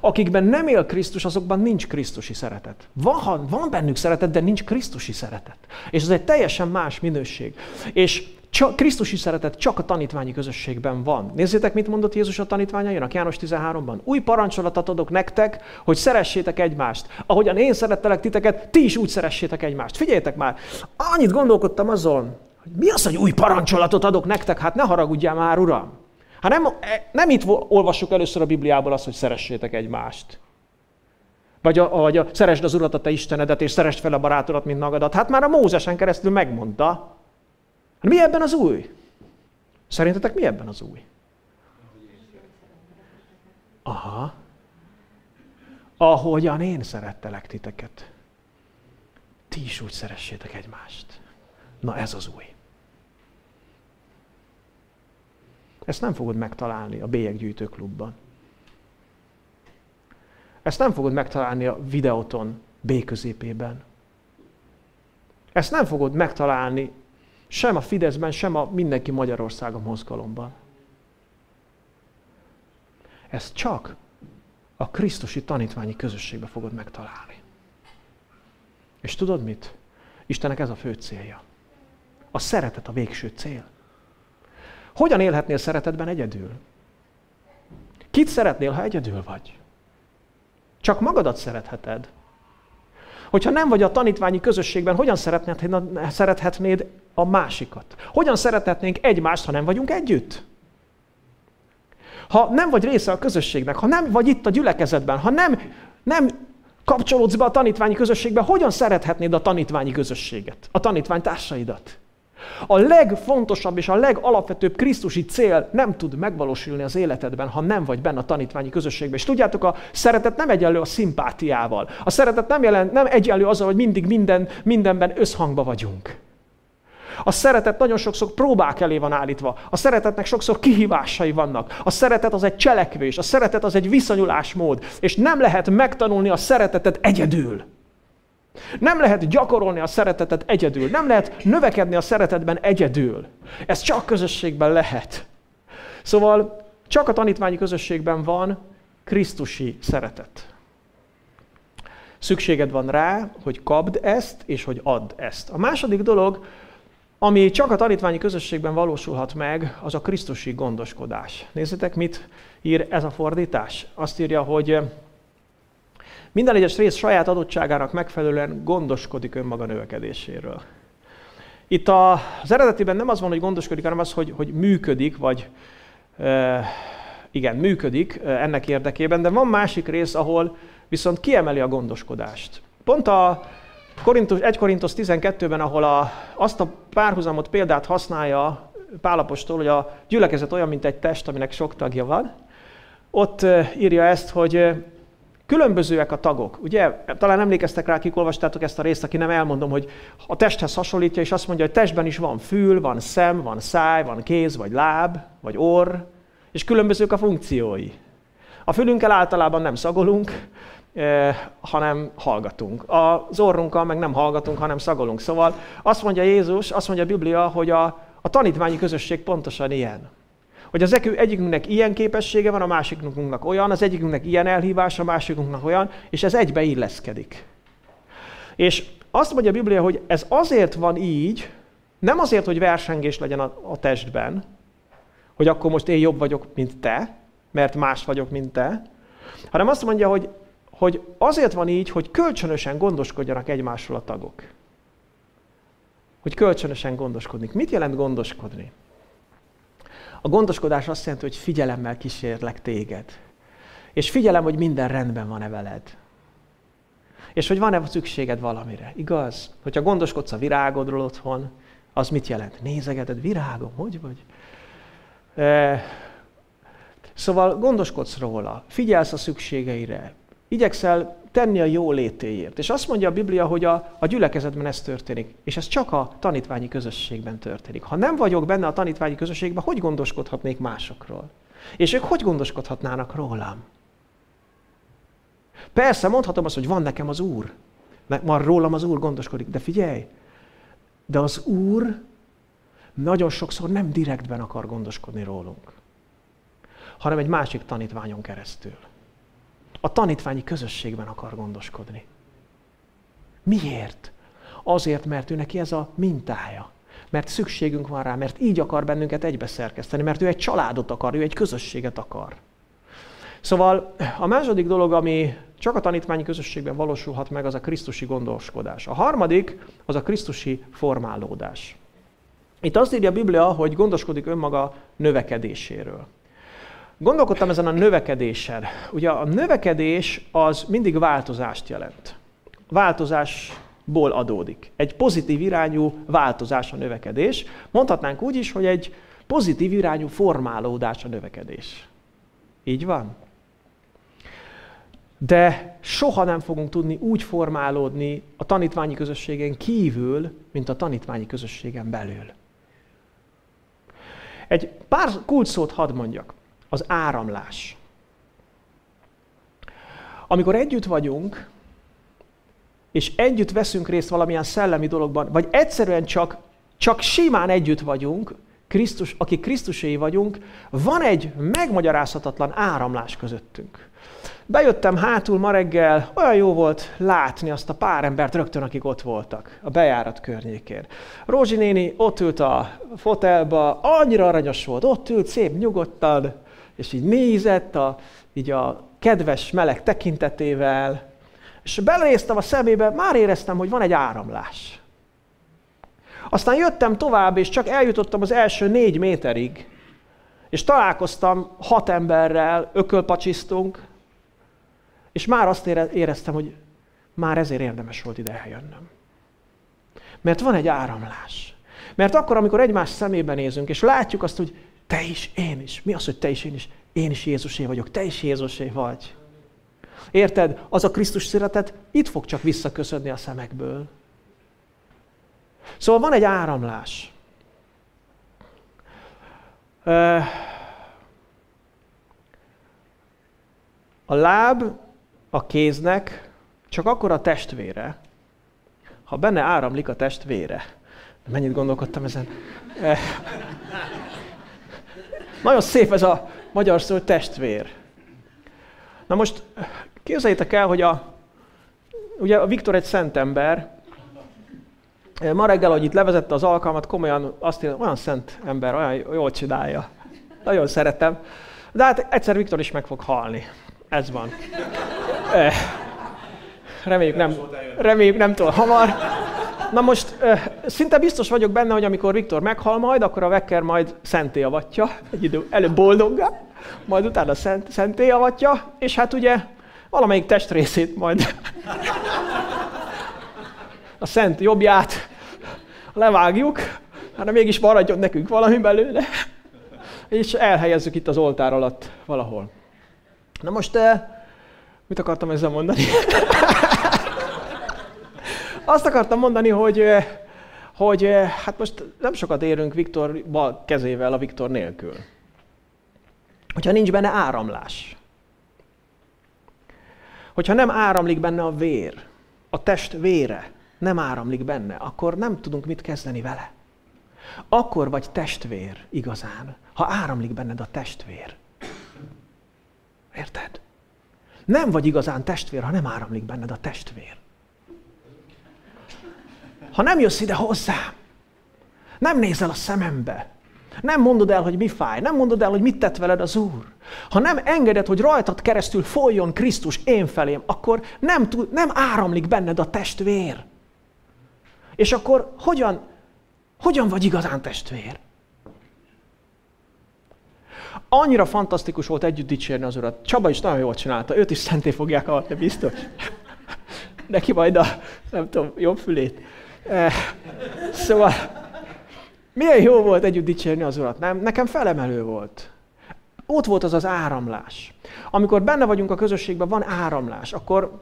Akikben nem él Krisztus, azokban nincs Krisztusi szeretet. Van, van bennük szeretet, de nincs Krisztusi szeretet. És ez egy teljesen más minőség. És csak, Krisztusi szeretet csak a tanítványi közösségben van. Nézzétek, mit mondott Jézus a tanítványainak János 13-ban. Új parancsolatot adok nektek, hogy szeressétek egymást. Ahogyan én szerettelek titeket, ti is úgy szeressétek egymást. Figyeljetek már, annyit gondolkodtam azon, hogy mi az, hogy új parancsolatot adok nektek? Hát ne haragudjál már, uram. Hát nem, nem itt olvassuk először a Bibliából azt, hogy szeressétek egymást. Vagy, a, vagy a, szeresd az Urat, a te Istenedet, és szeresd fel a barátodat, mint magadat. Hát már a Mózesen keresztül megmondta. Mi ebben az új? Szerintetek mi ebben az új? Aha. Ahogyan én szerettelek titeket. Ti is úgy szeressétek egymást. Na ez az új. Ezt nem fogod megtalálni a bélyeggyűjtő klubban. Ezt nem fogod megtalálni a videóton B középében. Ezt nem fogod megtalálni sem a Fideszben, sem a mindenki Magyarország a mozgalomban. Ezt csak a Krisztusi tanítványi közösségbe fogod megtalálni. És tudod mit? Istennek ez a fő célja. A szeretet a végső cél. Hogyan élhetnél szeretetben egyedül? Kit szeretnél, ha egyedül vagy? Csak magadat szeretheted. Hogyha nem vagy a tanítványi közösségben, hogyan szerethetnéd a másikat? Hogyan szerethetnénk egymást, ha nem vagyunk együtt? Ha nem vagy része a közösségnek, ha nem vagy itt a gyülekezetben, ha nem, nem kapcsolódsz be a tanítványi közösségbe, hogyan szerethetnéd a tanítványi közösséget, a tanítvány társaidat? A legfontosabb és a legalapvetőbb Krisztusi cél nem tud megvalósulni az életedben, ha nem vagy benne a tanítványi közösségben. És tudjátok, a szeretet nem egyenlő a szimpátiával. A szeretet nem, jelen, nem egyenlő azzal, hogy mindig minden, mindenben összhangba vagyunk. A szeretet nagyon sokszor próbák elé van állítva. A szeretetnek sokszor kihívásai vannak. A szeretet az egy cselekvés, a szeretet az egy viszonyulásmód, és nem lehet megtanulni a szeretetet egyedül. Nem lehet gyakorolni a szeretetet egyedül. Nem lehet növekedni a szeretetben egyedül. Ez csak közösségben lehet. Szóval csak a tanítványi közösségben van Krisztusi szeretet. Szükséged van rá, hogy kapd ezt, és hogy add ezt. A második dolog, ami csak a tanítványi közösségben valósulhat meg, az a Krisztusi gondoskodás. Nézzétek, mit ír ez a fordítás. Azt írja, hogy minden egyes rész saját adottságának megfelelően gondoskodik önmaga növekedéséről. Itt az eredetiben nem az van, hogy gondoskodik, hanem az, hogy, hogy működik, vagy e, igen, működik ennek érdekében, de van másik rész, ahol viszont kiemeli a gondoskodást. Pont a Korintus, 1 Korintus 12-ben, ahol a, azt a párhuzamot, példát használja Pálapostól, hogy a gyülekezet olyan, mint egy test, aminek sok tagja van, ott írja ezt, hogy Különbözőek a tagok. Ugye, talán emlékeztek rá, akik olvastátok ezt a részt, aki nem elmondom, hogy a testhez hasonlítja, és azt mondja, hogy testben is van fül, van szem, van száj, van kéz, vagy láb, vagy orr, és különbözők a funkciói. A fülünkkel általában nem szagolunk, eh, hanem hallgatunk. Az orrunkkal meg nem hallgatunk, hanem szagolunk. Szóval azt mondja Jézus, azt mondja a Biblia, hogy a, a tanítványi közösség pontosan ilyen hogy az egyikünknek ilyen képessége van, a másikünknek olyan, az egyikünknek ilyen elhívás, a másikünknek olyan, és ez egybe illeszkedik. És azt mondja a Biblia, hogy ez azért van így, nem azért, hogy versengés legyen a, a testben, hogy akkor most én jobb vagyok, mint te, mert más vagyok, mint te, hanem azt mondja, hogy, hogy azért van így, hogy kölcsönösen gondoskodjanak egymásról a tagok. Hogy kölcsönösen gondoskodni. Mit jelent gondoskodni? A gondoskodás azt jelenti, hogy figyelemmel kísérlek téged. És figyelem, hogy minden rendben van-e veled. És hogy van-e szükséged valamire. Igaz? Hogyha gondoskodsz a virágodról otthon, az mit jelent? Nézegeted, virágom, hogy vagy? E, szóval gondoskodsz róla, figyelsz a szükségeire, igyekszel tenni a jó létéért. És azt mondja a Biblia, hogy a, a gyülekezetben ez történik, és ez csak a tanítványi közösségben történik. Ha nem vagyok benne a tanítványi közösségben, hogy gondoskodhatnék másokról? És ők hogy gondoskodhatnának rólam? Persze, mondhatom azt, hogy van nekem az Úr, mert már rólam az Úr gondoskodik, de figyelj, de az Úr nagyon sokszor nem direktben akar gondoskodni rólunk, hanem egy másik tanítványon keresztül a tanítványi közösségben akar gondoskodni. Miért? Azért, mert ő neki ez a mintája. mert szükségünk van rá, mert így akar bennünket egybeszerkeszteni, mert ő egy családot akar, ő egy közösséget akar. Szóval a második dolog, ami csak a tanítványi közösségben valósulhat meg, az a krisztusi gondoskodás. A harmadik, az a krisztusi formálódás. Itt azt írja a Biblia, hogy gondoskodik önmaga növekedéséről. Gondolkodtam ezen a növekedésen. Ugye a növekedés az mindig változást jelent. Változásból adódik. Egy pozitív irányú változás a növekedés. Mondhatnánk úgy is, hogy egy pozitív irányú formálódás a növekedés. Így van? De soha nem fogunk tudni úgy formálódni a tanítványi közösségen kívül, mint a tanítványi közösségen belül. Egy pár kulcsszót hadd mondjak. Az áramlás. Amikor együtt vagyunk, és együtt veszünk részt valamilyen szellemi dologban, vagy egyszerűen csak, csak simán együtt vagyunk, Krisztus, akik Krisztuséi vagyunk, van egy megmagyarázhatatlan áramlás közöttünk. Bejöttem hátul ma reggel, olyan jó volt látni azt a pár embert rögtön, akik ott voltak a bejárat környékén. Rózsi néni ott ült a fotelba, annyira aranyos volt, ott ült szép nyugodtan, és így nézett a, így a kedves meleg tekintetével, és belenéztem a szemébe, már éreztem, hogy van egy áramlás. Aztán jöttem tovább, és csak eljutottam az első négy méterig, és találkoztam hat emberrel, ökölpacsisztunk, és már azt éreztem, hogy már ezért érdemes volt ide eljönnöm. Mert van egy áramlás. Mert akkor, amikor egymás szemébe nézünk, és látjuk azt, hogy te is, én is. Mi az, hogy te is, én is? Én is Jézusé vagyok, te is Jézusé vagy. Érted? Az a Krisztus szeretet itt fog csak visszaköszönni a szemekből. Szóval van egy áramlás. A láb a kéznek csak akkor a testvére, ha benne áramlik a testvére. Mennyit gondolkodtam ezen? Nagyon szép ez a magyar szó, testvér. Na most képzeljétek el, hogy a, ugye a Viktor egy szent ember, ma reggel, hogy itt levezette az alkalmat, komolyan azt mondja, olyan szent ember, olyan jól csinálja. Nagyon szeretem. De hát egyszer Viktor is meg fog halni. Ez van. Eh, reméljük nem, reméljük nem túl hamar. Na most szinte biztos vagyok benne, hogy amikor Viktor meghal majd, akkor a Vekker majd szenté avatja, egy idő előbb boldoggá, majd utána szent, szenté avatja, és hát ugye valamelyik testrészét majd a szent jobbját levágjuk, hát mégis maradjon nekünk valami belőle, és elhelyezzük itt az oltár alatt valahol. Na most, mit akartam ezzel mondani? Azt akartam mondani, hogy, hogy hát most nem sokat érünk Viktor bal kezével a Viktor nélkül. Hogyha nincs benne áramlás. Hogyha nem áramlik benne a vér, a test vére nem áramlik benne, akkor nem tudunk mit kezdeni vele. Akkor vagy testvér igazán, ha áramlik benned a testvér. Érted? Nem vagy igazán testvér, ha nem áramlik benned a testvér. Ha nem jössz ide hozzám, nem nézel a szemembe, nem mondod el, hogy mi fáj, nem mondod el, hogy mit tett veled az Úr. Ha nem engeded, hogy rajtad keresztül folyjon Krisztus én felém, akkor nem, tud, nem áramlik benned a testvér. És akkor hogyan, hogyan vagy igazán testvér? Annyira fantasztikus volt együtt dicsérni az Urat. Csaba is nagyon jól csinálta, őt is szenté fogják avatni, biztos. Neki majd a, nem tudom, jobb fülét. Eh, szóval, milyen jó volt együtt dicsérni az Urat, nem? Nekem felemelő volt. Ott volt az az áramlás. Amikor benne vagyunk a közösségben, van áramlás, akkor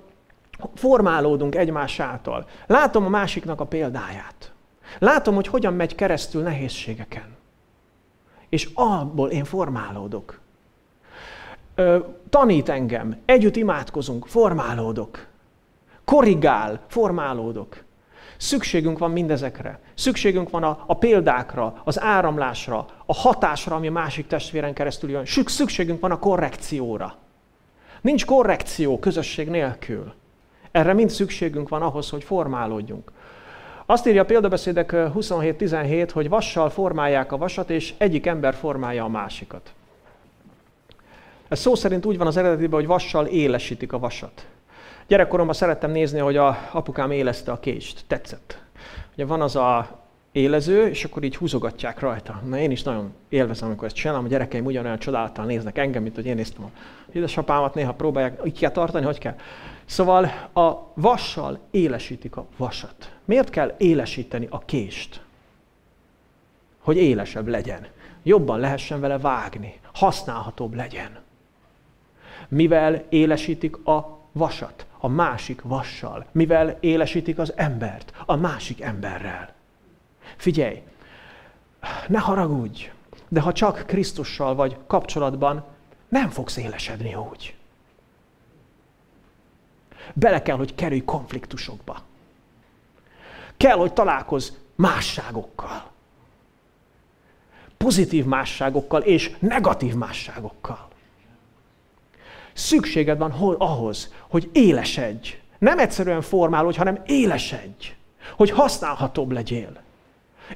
formálódunk egymás által. Látom a másiknak a példáját. Látom, hogy hogyan megy keresztül nehézségeken. És abból én formálódok. Ö, tanít engem, együtt imádkozunk, formálódok. Korrigál, formálódok. Szükségünk van mindezekre. Szükségünk van a, a példákra, az áramlásra, a hatásra, ami a másik testvéren keresztül jön. Szükségünk van a korrekcióra. Nincs korrekció közösség nélkül. Erre mind szükségünk van ahhoz, hogy formálódjunk. Azt írja a példabeszédek 27-17, hogy vassal formálják a vasat, és egyik ember formálja a másikat. Ez szó szerint úgy van az eredetiben, hogy vassal élesítik a vasat. Gyerekkoromban szerettem nézni, hogy a apukám élezte a kést. Tetszett. Ugye van az a élező, és akkor így húzogatják rajta. Na én is nagyon élvezem, amikor ezt csinálom, a gyerekeim ugyanolyan csodálattal néznek engem, mint hogy én néztem a édesapámat, néha próbálják, így kell tartani, hogy kell. Szóval a vassal élesítik a vasat. Miért kell élesíteni a kést? Hogy élesebb legyen. Jobban lehessen vele vágni. Használhatóbb legyen. Mivel élesítik a vasat? A másik vassal. Mivel élesítik az embert? A másik emberrel. Figyelj, ne haragudj, de ha csak Krisztussal vagy kapcsolatban, nem fogsz élesedni úgy. Bele kell, hogy kerülj konfliktusokba. Kell, hogy találkozz másságokkal. Pozitív másságokkal és negatív másságokkal. Szükséged van ahhoz, hogy élesedj. Nem egyszerűen formálódj, hanem élesedj. Hogy használhatóbb legyél.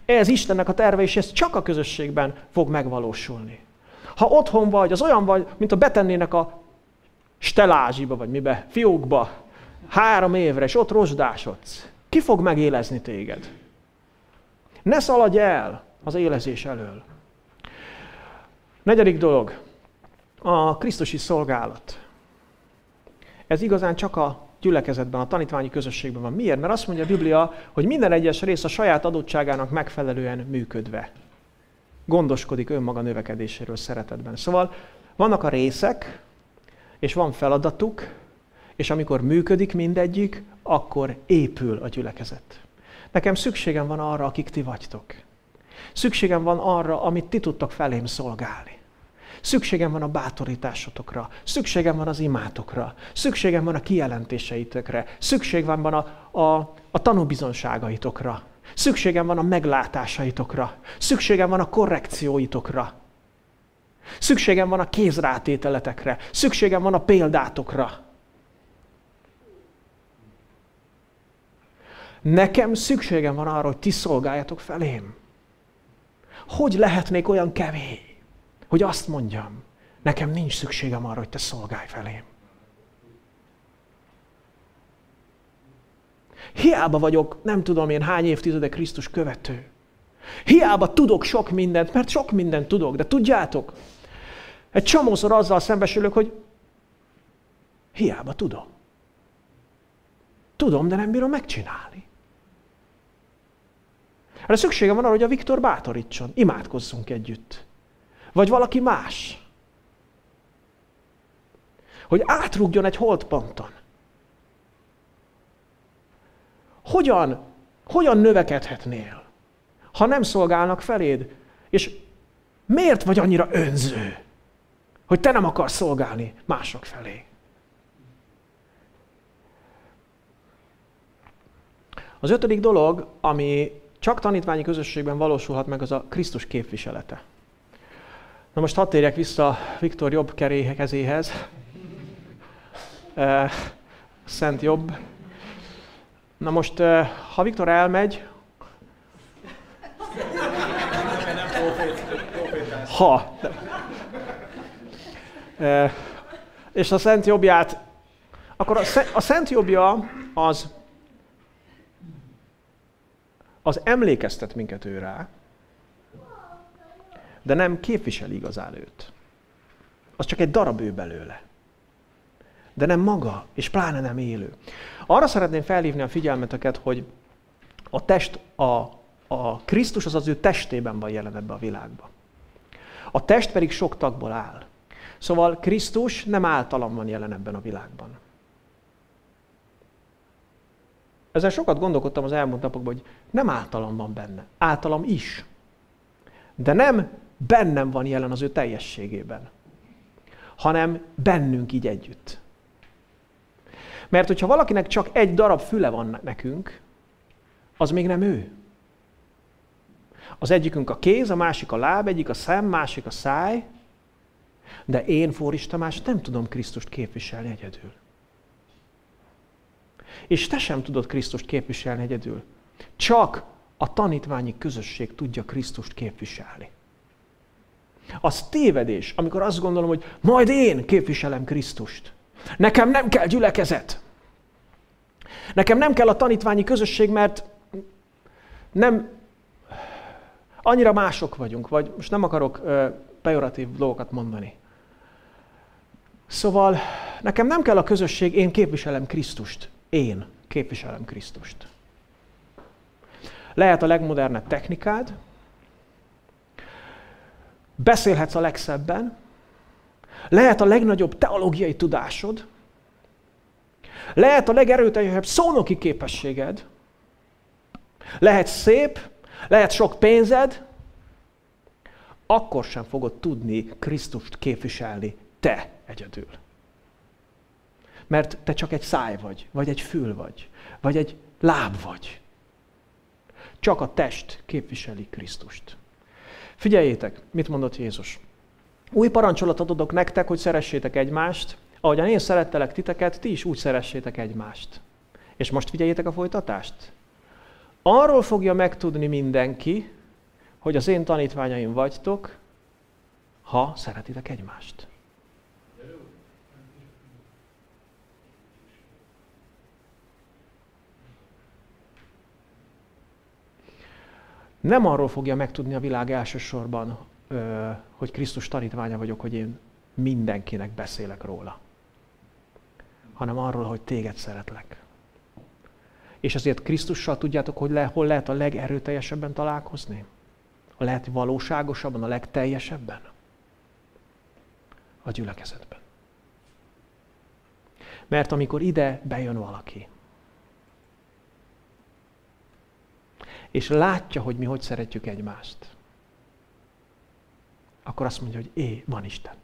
Ez Istennek a terve, és ez csak a közösségben fog megvalósulni. Ha otthon vagy, az olyan vagy, mint a betennének a stelázsiba, vagy mibe, fiókba, három évre, és ott rozsdásodsz. Ki fog megélezni téged? Ne szaladj el az élezés elől. Negyedik dolog, a Krisztusi szolgálat. Ez igazán csak a gyülekezetben, a tanítványi közösségben van. Miért? Mert azt mondja a Biblia, hogy minden egyes rész a saját adottságának megfelelően működve gondoskodik önmaga növekedéséről szeretetben. Szóval vannak a részek, és van feladatuk, és amikor működik mindegyik, akkor épül a gyülekezet. Nekem szükségem van arra, akik ti vagytok. Szükségem van arra, amit ti tudtok felém szolgálni. Szükségem van a bátorításotokra, szükségem van az imátokra, szükségem van a kijelentéseitekre, szükség van a, a, a tanúbizonságaitokra, szükségem van a meglátásaitokra, szükségem van a korrekcióitokra, szükségem van a kézrátételetekre, szükségem van a példátokra. Nekem szükségem van arra, hogy ti szolgáljatok felém. Hogy lehetnék olyan kevés? Hogy azt mondjam, nekem nincs szükségem arra, hogy te szolgálj felém. Hiába vagyok, nem tudom én hány évtizede Krisztus követő. Hiába tudok sok mindent, mert sok mindent tudok, de tudjátok, egy csomószor azzal szembesülök, hogy hiába tudom. Tudom, de nem bírom megcsinálni. Erre szükségem van arra, hogy a Viktor bátorítson. Imádkozzunk együtt. Vagy valaki más. Hogy átrúgjon egy holdponton. Hogyan, hogyan növekedhetnél, ha nem szolgálnak feléd? És miért vagy annyira önző, hogy te nem akarsz szolgálni mások felé? Az ötödik dolog, ami csak tanítványi közösségben valósulhat meg, az a Krisztus képviselete. Na most hadd térjek vissza Viktor jobb kerékezéhez. Szent jobb. Na most, ha Viktor elmegy, ha, és a szent jobbját, akkor a szent jobbja az, az emlékeztet minket ő rá, de nem képviseli igazán őt. Az csak egy darab ő belőle. De nem maga, és pláne nem élő. Arra szeretném felhívni a figyelmeteket, hogy a test, a, a Krisztus az az ő testében van jelen ebbe a világba. A test pedig sok tagból áll. Szóval Krisztus nem általam van jelen ebben a világban. Ezzel sokat gondolkodtam az elmúlt napokban, hogy nem általam van benne, általam is. De nem bennem van jelen az ő teljességében, hanem bennünk így együtt. Mert hogyha valakinek csak egy darab füle van nekünk, az még nem ő. Az egyikünk a kéz, a másik a láb, egyik a szem, másik a száj, de én, Fóris Tamás, nem tudom Krisztust képviselni egyedül. És te sem tudod Krisztust képviselni egyedül. Csak a tanítványi közösség tudja Krisztust képviselni. Az tévedés, amikor azt gondolom, hogy majd én képviselem Krisztust. Nekem nem kell gyülekezet. Nekem nem kell a tanítványi közösség, mert nem annyira mások vagyunk, vagy most nem akarok ö, pejoratív dolgokat mondani. Szóval nekem nem kell a közösség, én képviselem Krisztust. Én képviselem Krisztust. Lehet a legmodernebb technikád, beszélhetsz a legszebben, lehet a legnagyobb teológiai tudásod, lehet a legerőteljesebb szónoki képességed, lehet szép, lehet sok pénzed, akkor sem fogod tudni Krisztust képviselni te egyedül. Mert te csak egy száj vagy, vagy egy fül vagy, vagy egy láb vagy. Csak a test képviseli Krisztust. Figyeljétek, mit mondott Jézus. Új parancsolatot adok nektek, hogy szeressétek egymást, ahogyan én szerettelek titeket, ti is úgy szeressétek egymást. És most figyeljétek a folytatást. Arról fogja megtudni mindenki, hogy az én tanítványaim vagytok, ha szeretitek egymást. Nem arról fogja megtudni a világ elsősorban, hogy Krisztus tanítványa vagyok, hogy én mindenkinek beszélek róla, hanem arról, hogy téged szeretlek. És azért Krisztussal tudjátok, hogy le, hol lehet a legerőteljesebben találkozni? A lehet valóságosabban, a legteljesebben? A gyülekezetben. Mert amikor ide bejön valaki, és látja, hogy mi hogy szeretjük egymást, akkor azt mondja, hogy é, van Isten.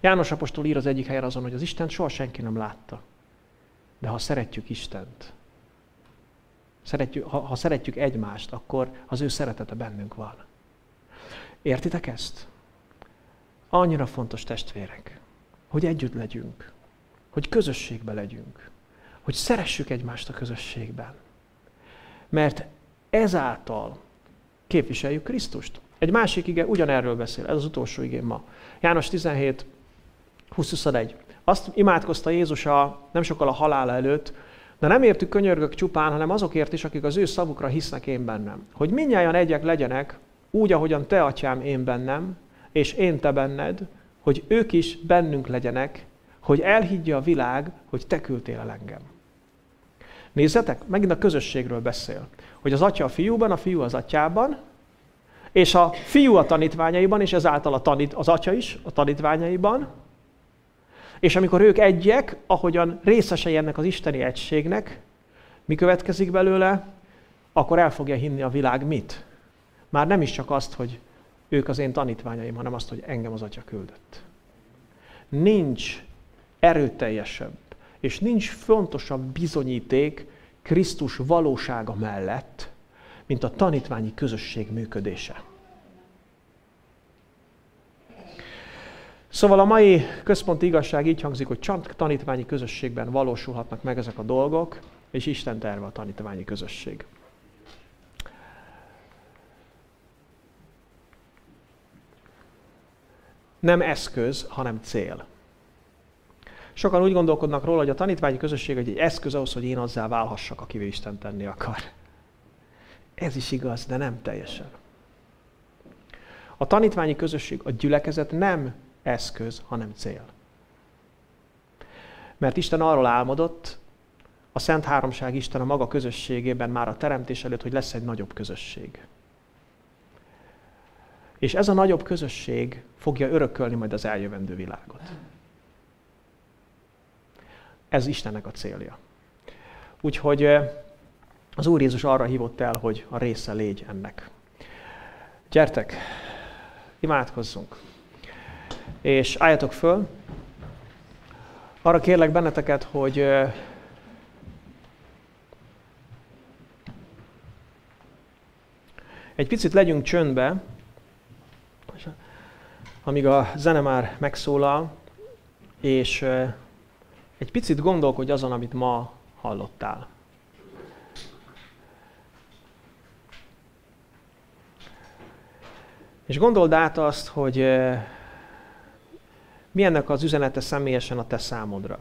János Apostol ír az egyik helyen azon, hogy az Isten soha senki nem látta. De ha szeretjük Istent, szeretjük, ha, ha szeretjük egymást, akkor az ő szeretete bennünk van. Értitek ezt? Annyira fontos testvérek, hogy együtt legyünk, hogy közösségbe legyünk, hogy szeressük egymást a közösségben. Mert ezáltal képviseljük Krisztust. Egy másik ige ugyanerről beszél, ez az utolsó igén ma. János 17, 20-21. Azt imádkozta Jézus a, nem sokkal a halála előtt, de nem értük könyörgök csupán, hanem azokért is, akik az ő szavukra hisznek én bennem. Hogy minnyáján egyek legyenek, úgy, ahogyan te, atyám, én bennem, és én te benned, hogy ők is bennünk legyenek, hogy elhiggye a világ, hogy te küldtél el engem. Nézzetek, megint a közösségről beszél. Hogy az atya a fiúban, a fiú az atyában, és a fiú a tanítványaiban, és ezáltal a tanít, az atya is a tanítványaiban, és amikor ők egyek, ahogyan részesei ennek az isteni egységnek, mi következik belőle, akkor el fogja hinni a világ mit? Már nem is csak azt, hogy ők az én tanítványaim, hanem azt, hogy engem az Atya küldött. Nincs erőteljesebb, és nincs fontosabb bizonyíték Krisztus valósága mellett, mint a tanítványi közösség működése. Szóval a mai központi igazság így hangzik, hogy csak tanítványi közösségben valósulhatnak meg ezek a dolgok, és Isten terve a tanítványi közösség. Nem eszköz, hanem cél. Sokan úgy gondolkodnak róla, hogy a tanítványi közösség egy eszköz ahhoz, hogy én azzá válhassak, akivel Isten tenni akar. Ez is igaz, de nem teljesen. A tanítványi közösség, a gyülekezet nem eszköz, hanem cél. Mert Isten arról álmodott, a Szent Háromság Isten a maga közösségében már a teremtés előtt, hogy lesz egy nagyobb közösség. És ez a nagyobb közösség fogja örökölni majd az eljövendő világot. Ez Istennek a célja. Úgyhogy az Úr Jézus arra hívott el, hogy a része légy ennek. Gyertek, imádkozzunk és álljatok föl. Arra kérlek benneteket, hogy egy picit legyünk csöndbe, amíg a zene már megszólal, és egy picit gondolkodj azon, amit ma hallottál. És gondold át azt, hogy eh, mi ennek az üzenete személyesen a te számodra.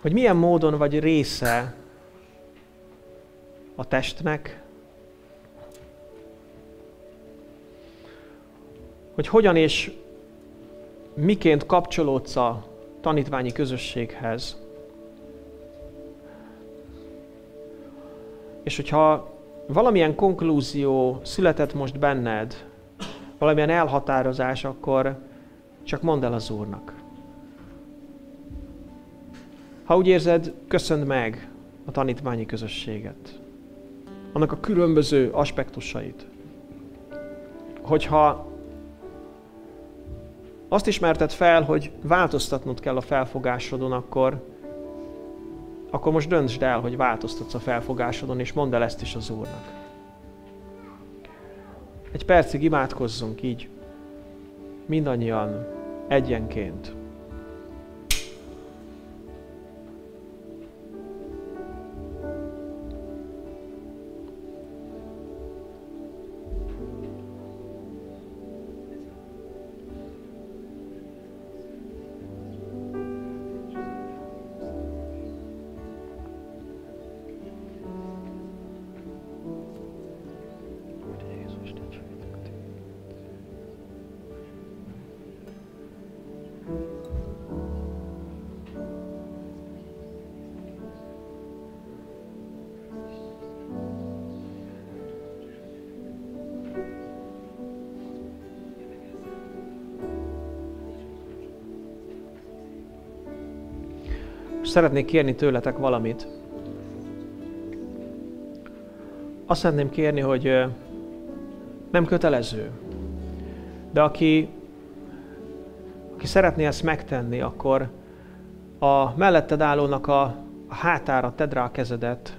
Hogy milyen módon vagy része a testnek, hogy hogyan és miként kapcsolódsz a tanítványi közösséghez. És hogyha valamilyen konklúzió született most benned, valamilyen elhatározás, akkor csak mondd el az Úrnak. Ha úgy érzed, köszönd meg a tanítványi közösséget. Annak a különböző aspektusait. Hogyha azt ismerted fel, hogy változtatnod kell a felfogásodon, akkor, akkor most döntsd el, hogy változtatsz a felfogásodon, és mondd el ezt is az Úrnak. Egy percig imádkozzunk így, mindannyian egyenként. Szeretnék kérni tőletek valamit. Azt szeretném kérni, hogy nem kötelező, de aki, aki szeretné ezt megtenni, akkor a melletted állónak a, a hátára tedd rá a kezedet,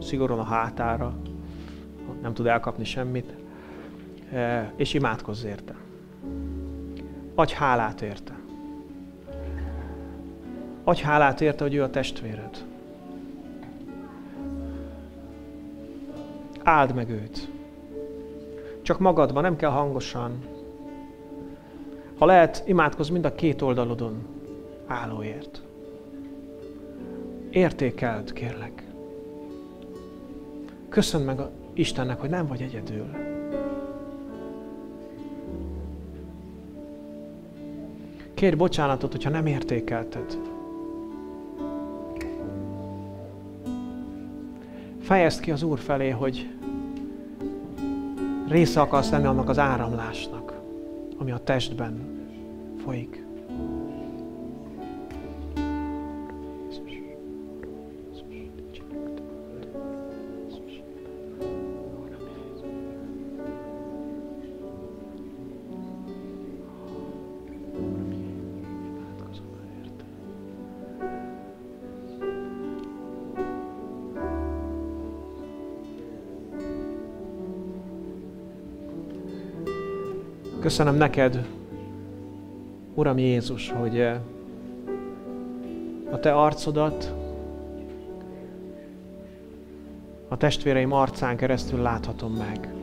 szigorúan a hátára, nem tud elkapni semmit, és imádkozz érte. Adj hálát érte. Adj hálát érte, hogy ő a testvéred. Áld meg őt. Csak magadban, nem kell hangosan. Ha lehet, imádkozz mind a két oldalodon állóért. Értékeld, kérlek. Köszönd meg a Istennek, hogy nem vagy egyedül. Kérj bocsánatot, hogyha nem értékelted. Fejezd ki az Úr felé, hogy része akarsz lenni annak az áramlásnak, ami a testben folyik. Köszönöm neked, Uram Jézus, hogy eh, a Te arcodat a testvéreim arcán keresztül láthatom meg.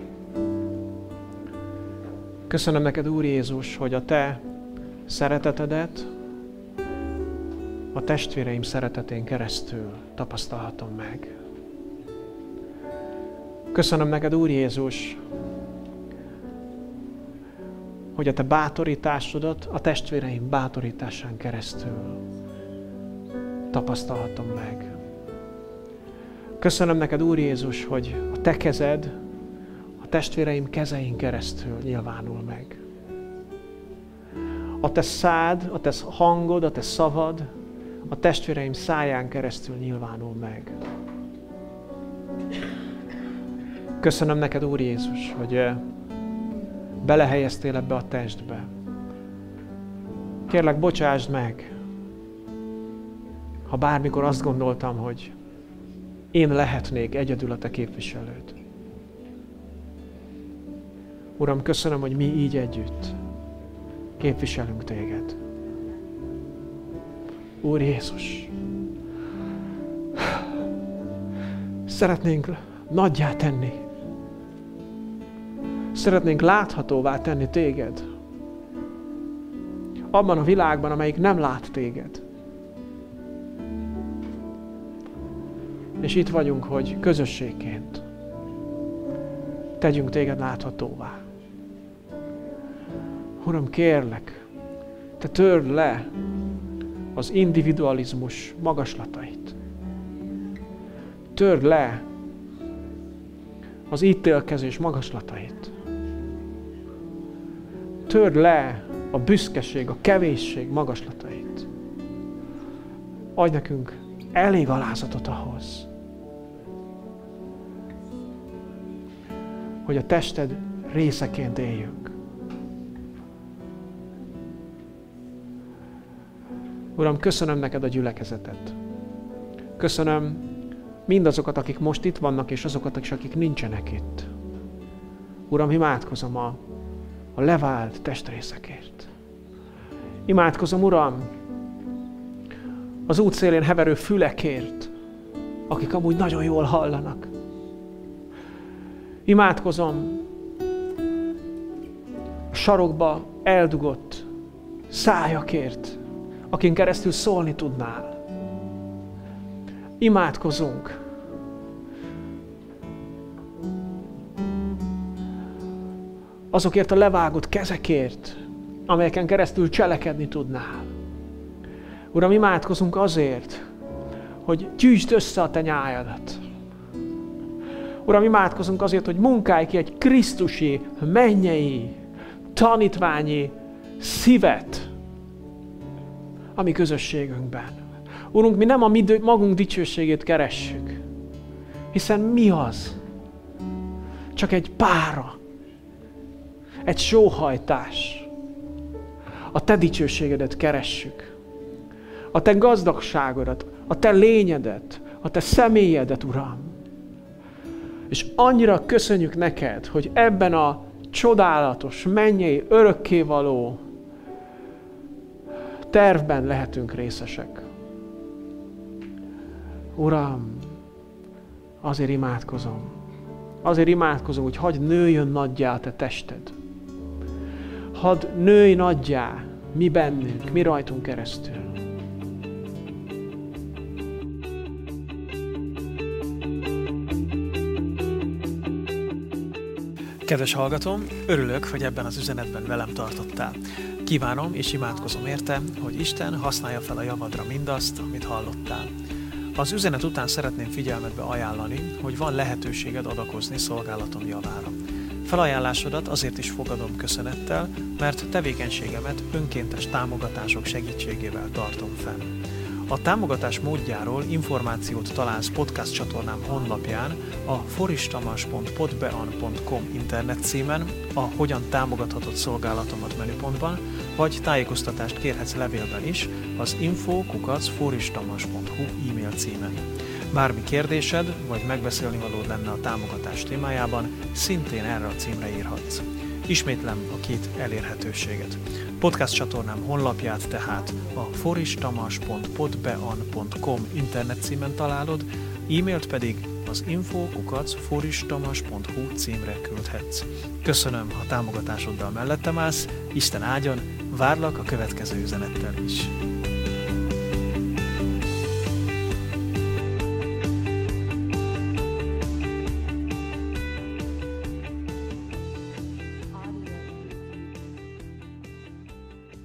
Köszönöm neked, Úr Jézus, hogy a Te szeretetedet a testvéreim szeretetén keresztül tapasztalhatom meg. Köszönöm neked, Úr Jézus, hogy a te bátorításodat a testvéreim bátorításán keresztül tapasztalhatom meg. Köszönöm neked, Úr Jézus, hogy a te kezed a testvéreim kezein keresztül nyilvánul meg. A te szád, a te hangod, a te szavad a testvéreim száján keresztül nyilvánul meg. Köszönöm neked, Úr Jézus, hogy belehelyeztél ebbe a testbe. Kérlek, bocsásd meg, ha bármikor azt gondoltam, hogy én lehetnék egyedül a te képviselőd. Uram, köszönöm, hogy mi így együtt képviselünk téged. Úr Jézus, szeretnénk nagyjá tenni. Szeretnénk láthatóvá tenni téged. Abban a világban, amelyik nem lát téged. És itt vagyunk, hogy közösségként tegyünk téged láthatóvá. Uram, kérlek, te törd le az individualizmus magaslatait. Törd le az ítélkezés magaslatait. Törd le a büszkeség, a kevésség magaslatait. Adj nekünk elég alázatot ahhoz, hogy a tested részeként éljünk. Uram, köszönöm neked a gyülekezetet. Köszönöm mindazokat, akik most itt vannak, és azokat akik nincsenek itt. Uram, imádkozom a, a levált testrészekért. Imádkozom, Uram, az útszélén heverő fülekért, akik amúgy nagyon jól hallanak. Imádkozom a sarokba eldugott szájakért, akin keresztül szólni tudnál. Imádkozunk. Azokért a levágott kezekért, amelyeken keresztül cselekedni tudnál. Uram, imádkozunk azért, hogy gyűjtsd össze a te nyájadat. Uram, imádkozunk azért, hogy munkálj ki egy Krisztusi, mennyei, tanítványi szívet a mi közösségünkben. Urunk, mi nem a mi magunk dicsőségét keressük, hiszen mi az? Csak egy pára, egy sóhajtás. A Te dicsőségedet keressük. A Te gazdagságodat, a Te lényedet, a Te személyedet, Uram. És annyira köszönjük neked, hogy ebben a csodálatos, mennyei, örökkévaló tervben lehetünk részesek. Uram, azért imádkozom. Azért imádkozom, hogy hadd nőjön nagyjá a te tested. Hadd nőj nagyjá mi bennünk, mi rajtunk keresztül. Kedves hallgatom, örülök, hogy ebben az üzenetben velem tartottál. Kívánom és imádkozom érte, hogy Isten használja fel a javadra mindazt, amit hallottál. Az üzenet után szeretném figyelmetbe ajánlani, hogy van lehetőséged adakozni szolgálatom javára. Felajánlásodat azért is fogadom köszönettel, mert tevékenységemet önkéntes támogatások segítségével tartom fenn. A támogatás módjáról információt találsz podcast csatornám honlapján, a foristamas.podbean.com internet címen, a Hogyan támogathatod szolgálatomat menüpontban, vagy tájékoztatást kérhetsz levélben is az info.foristamas.hu e-mail címen. Bármi kérdésed, vagy megbeszélni valód lenne a támogatás témájában, szintén erre a címre írhatsz. Ismétlem a két elérhetőséget. Podcast csatornám honlapját tehát a foristamas.podbean.com internet címen találod, e-mailt pedig az info.foristamas.hu címre küldhetsz. Köszönöm, ha támogatásoddal mellettem állsz, Isten áldjon, várlak a következő üzenettel is.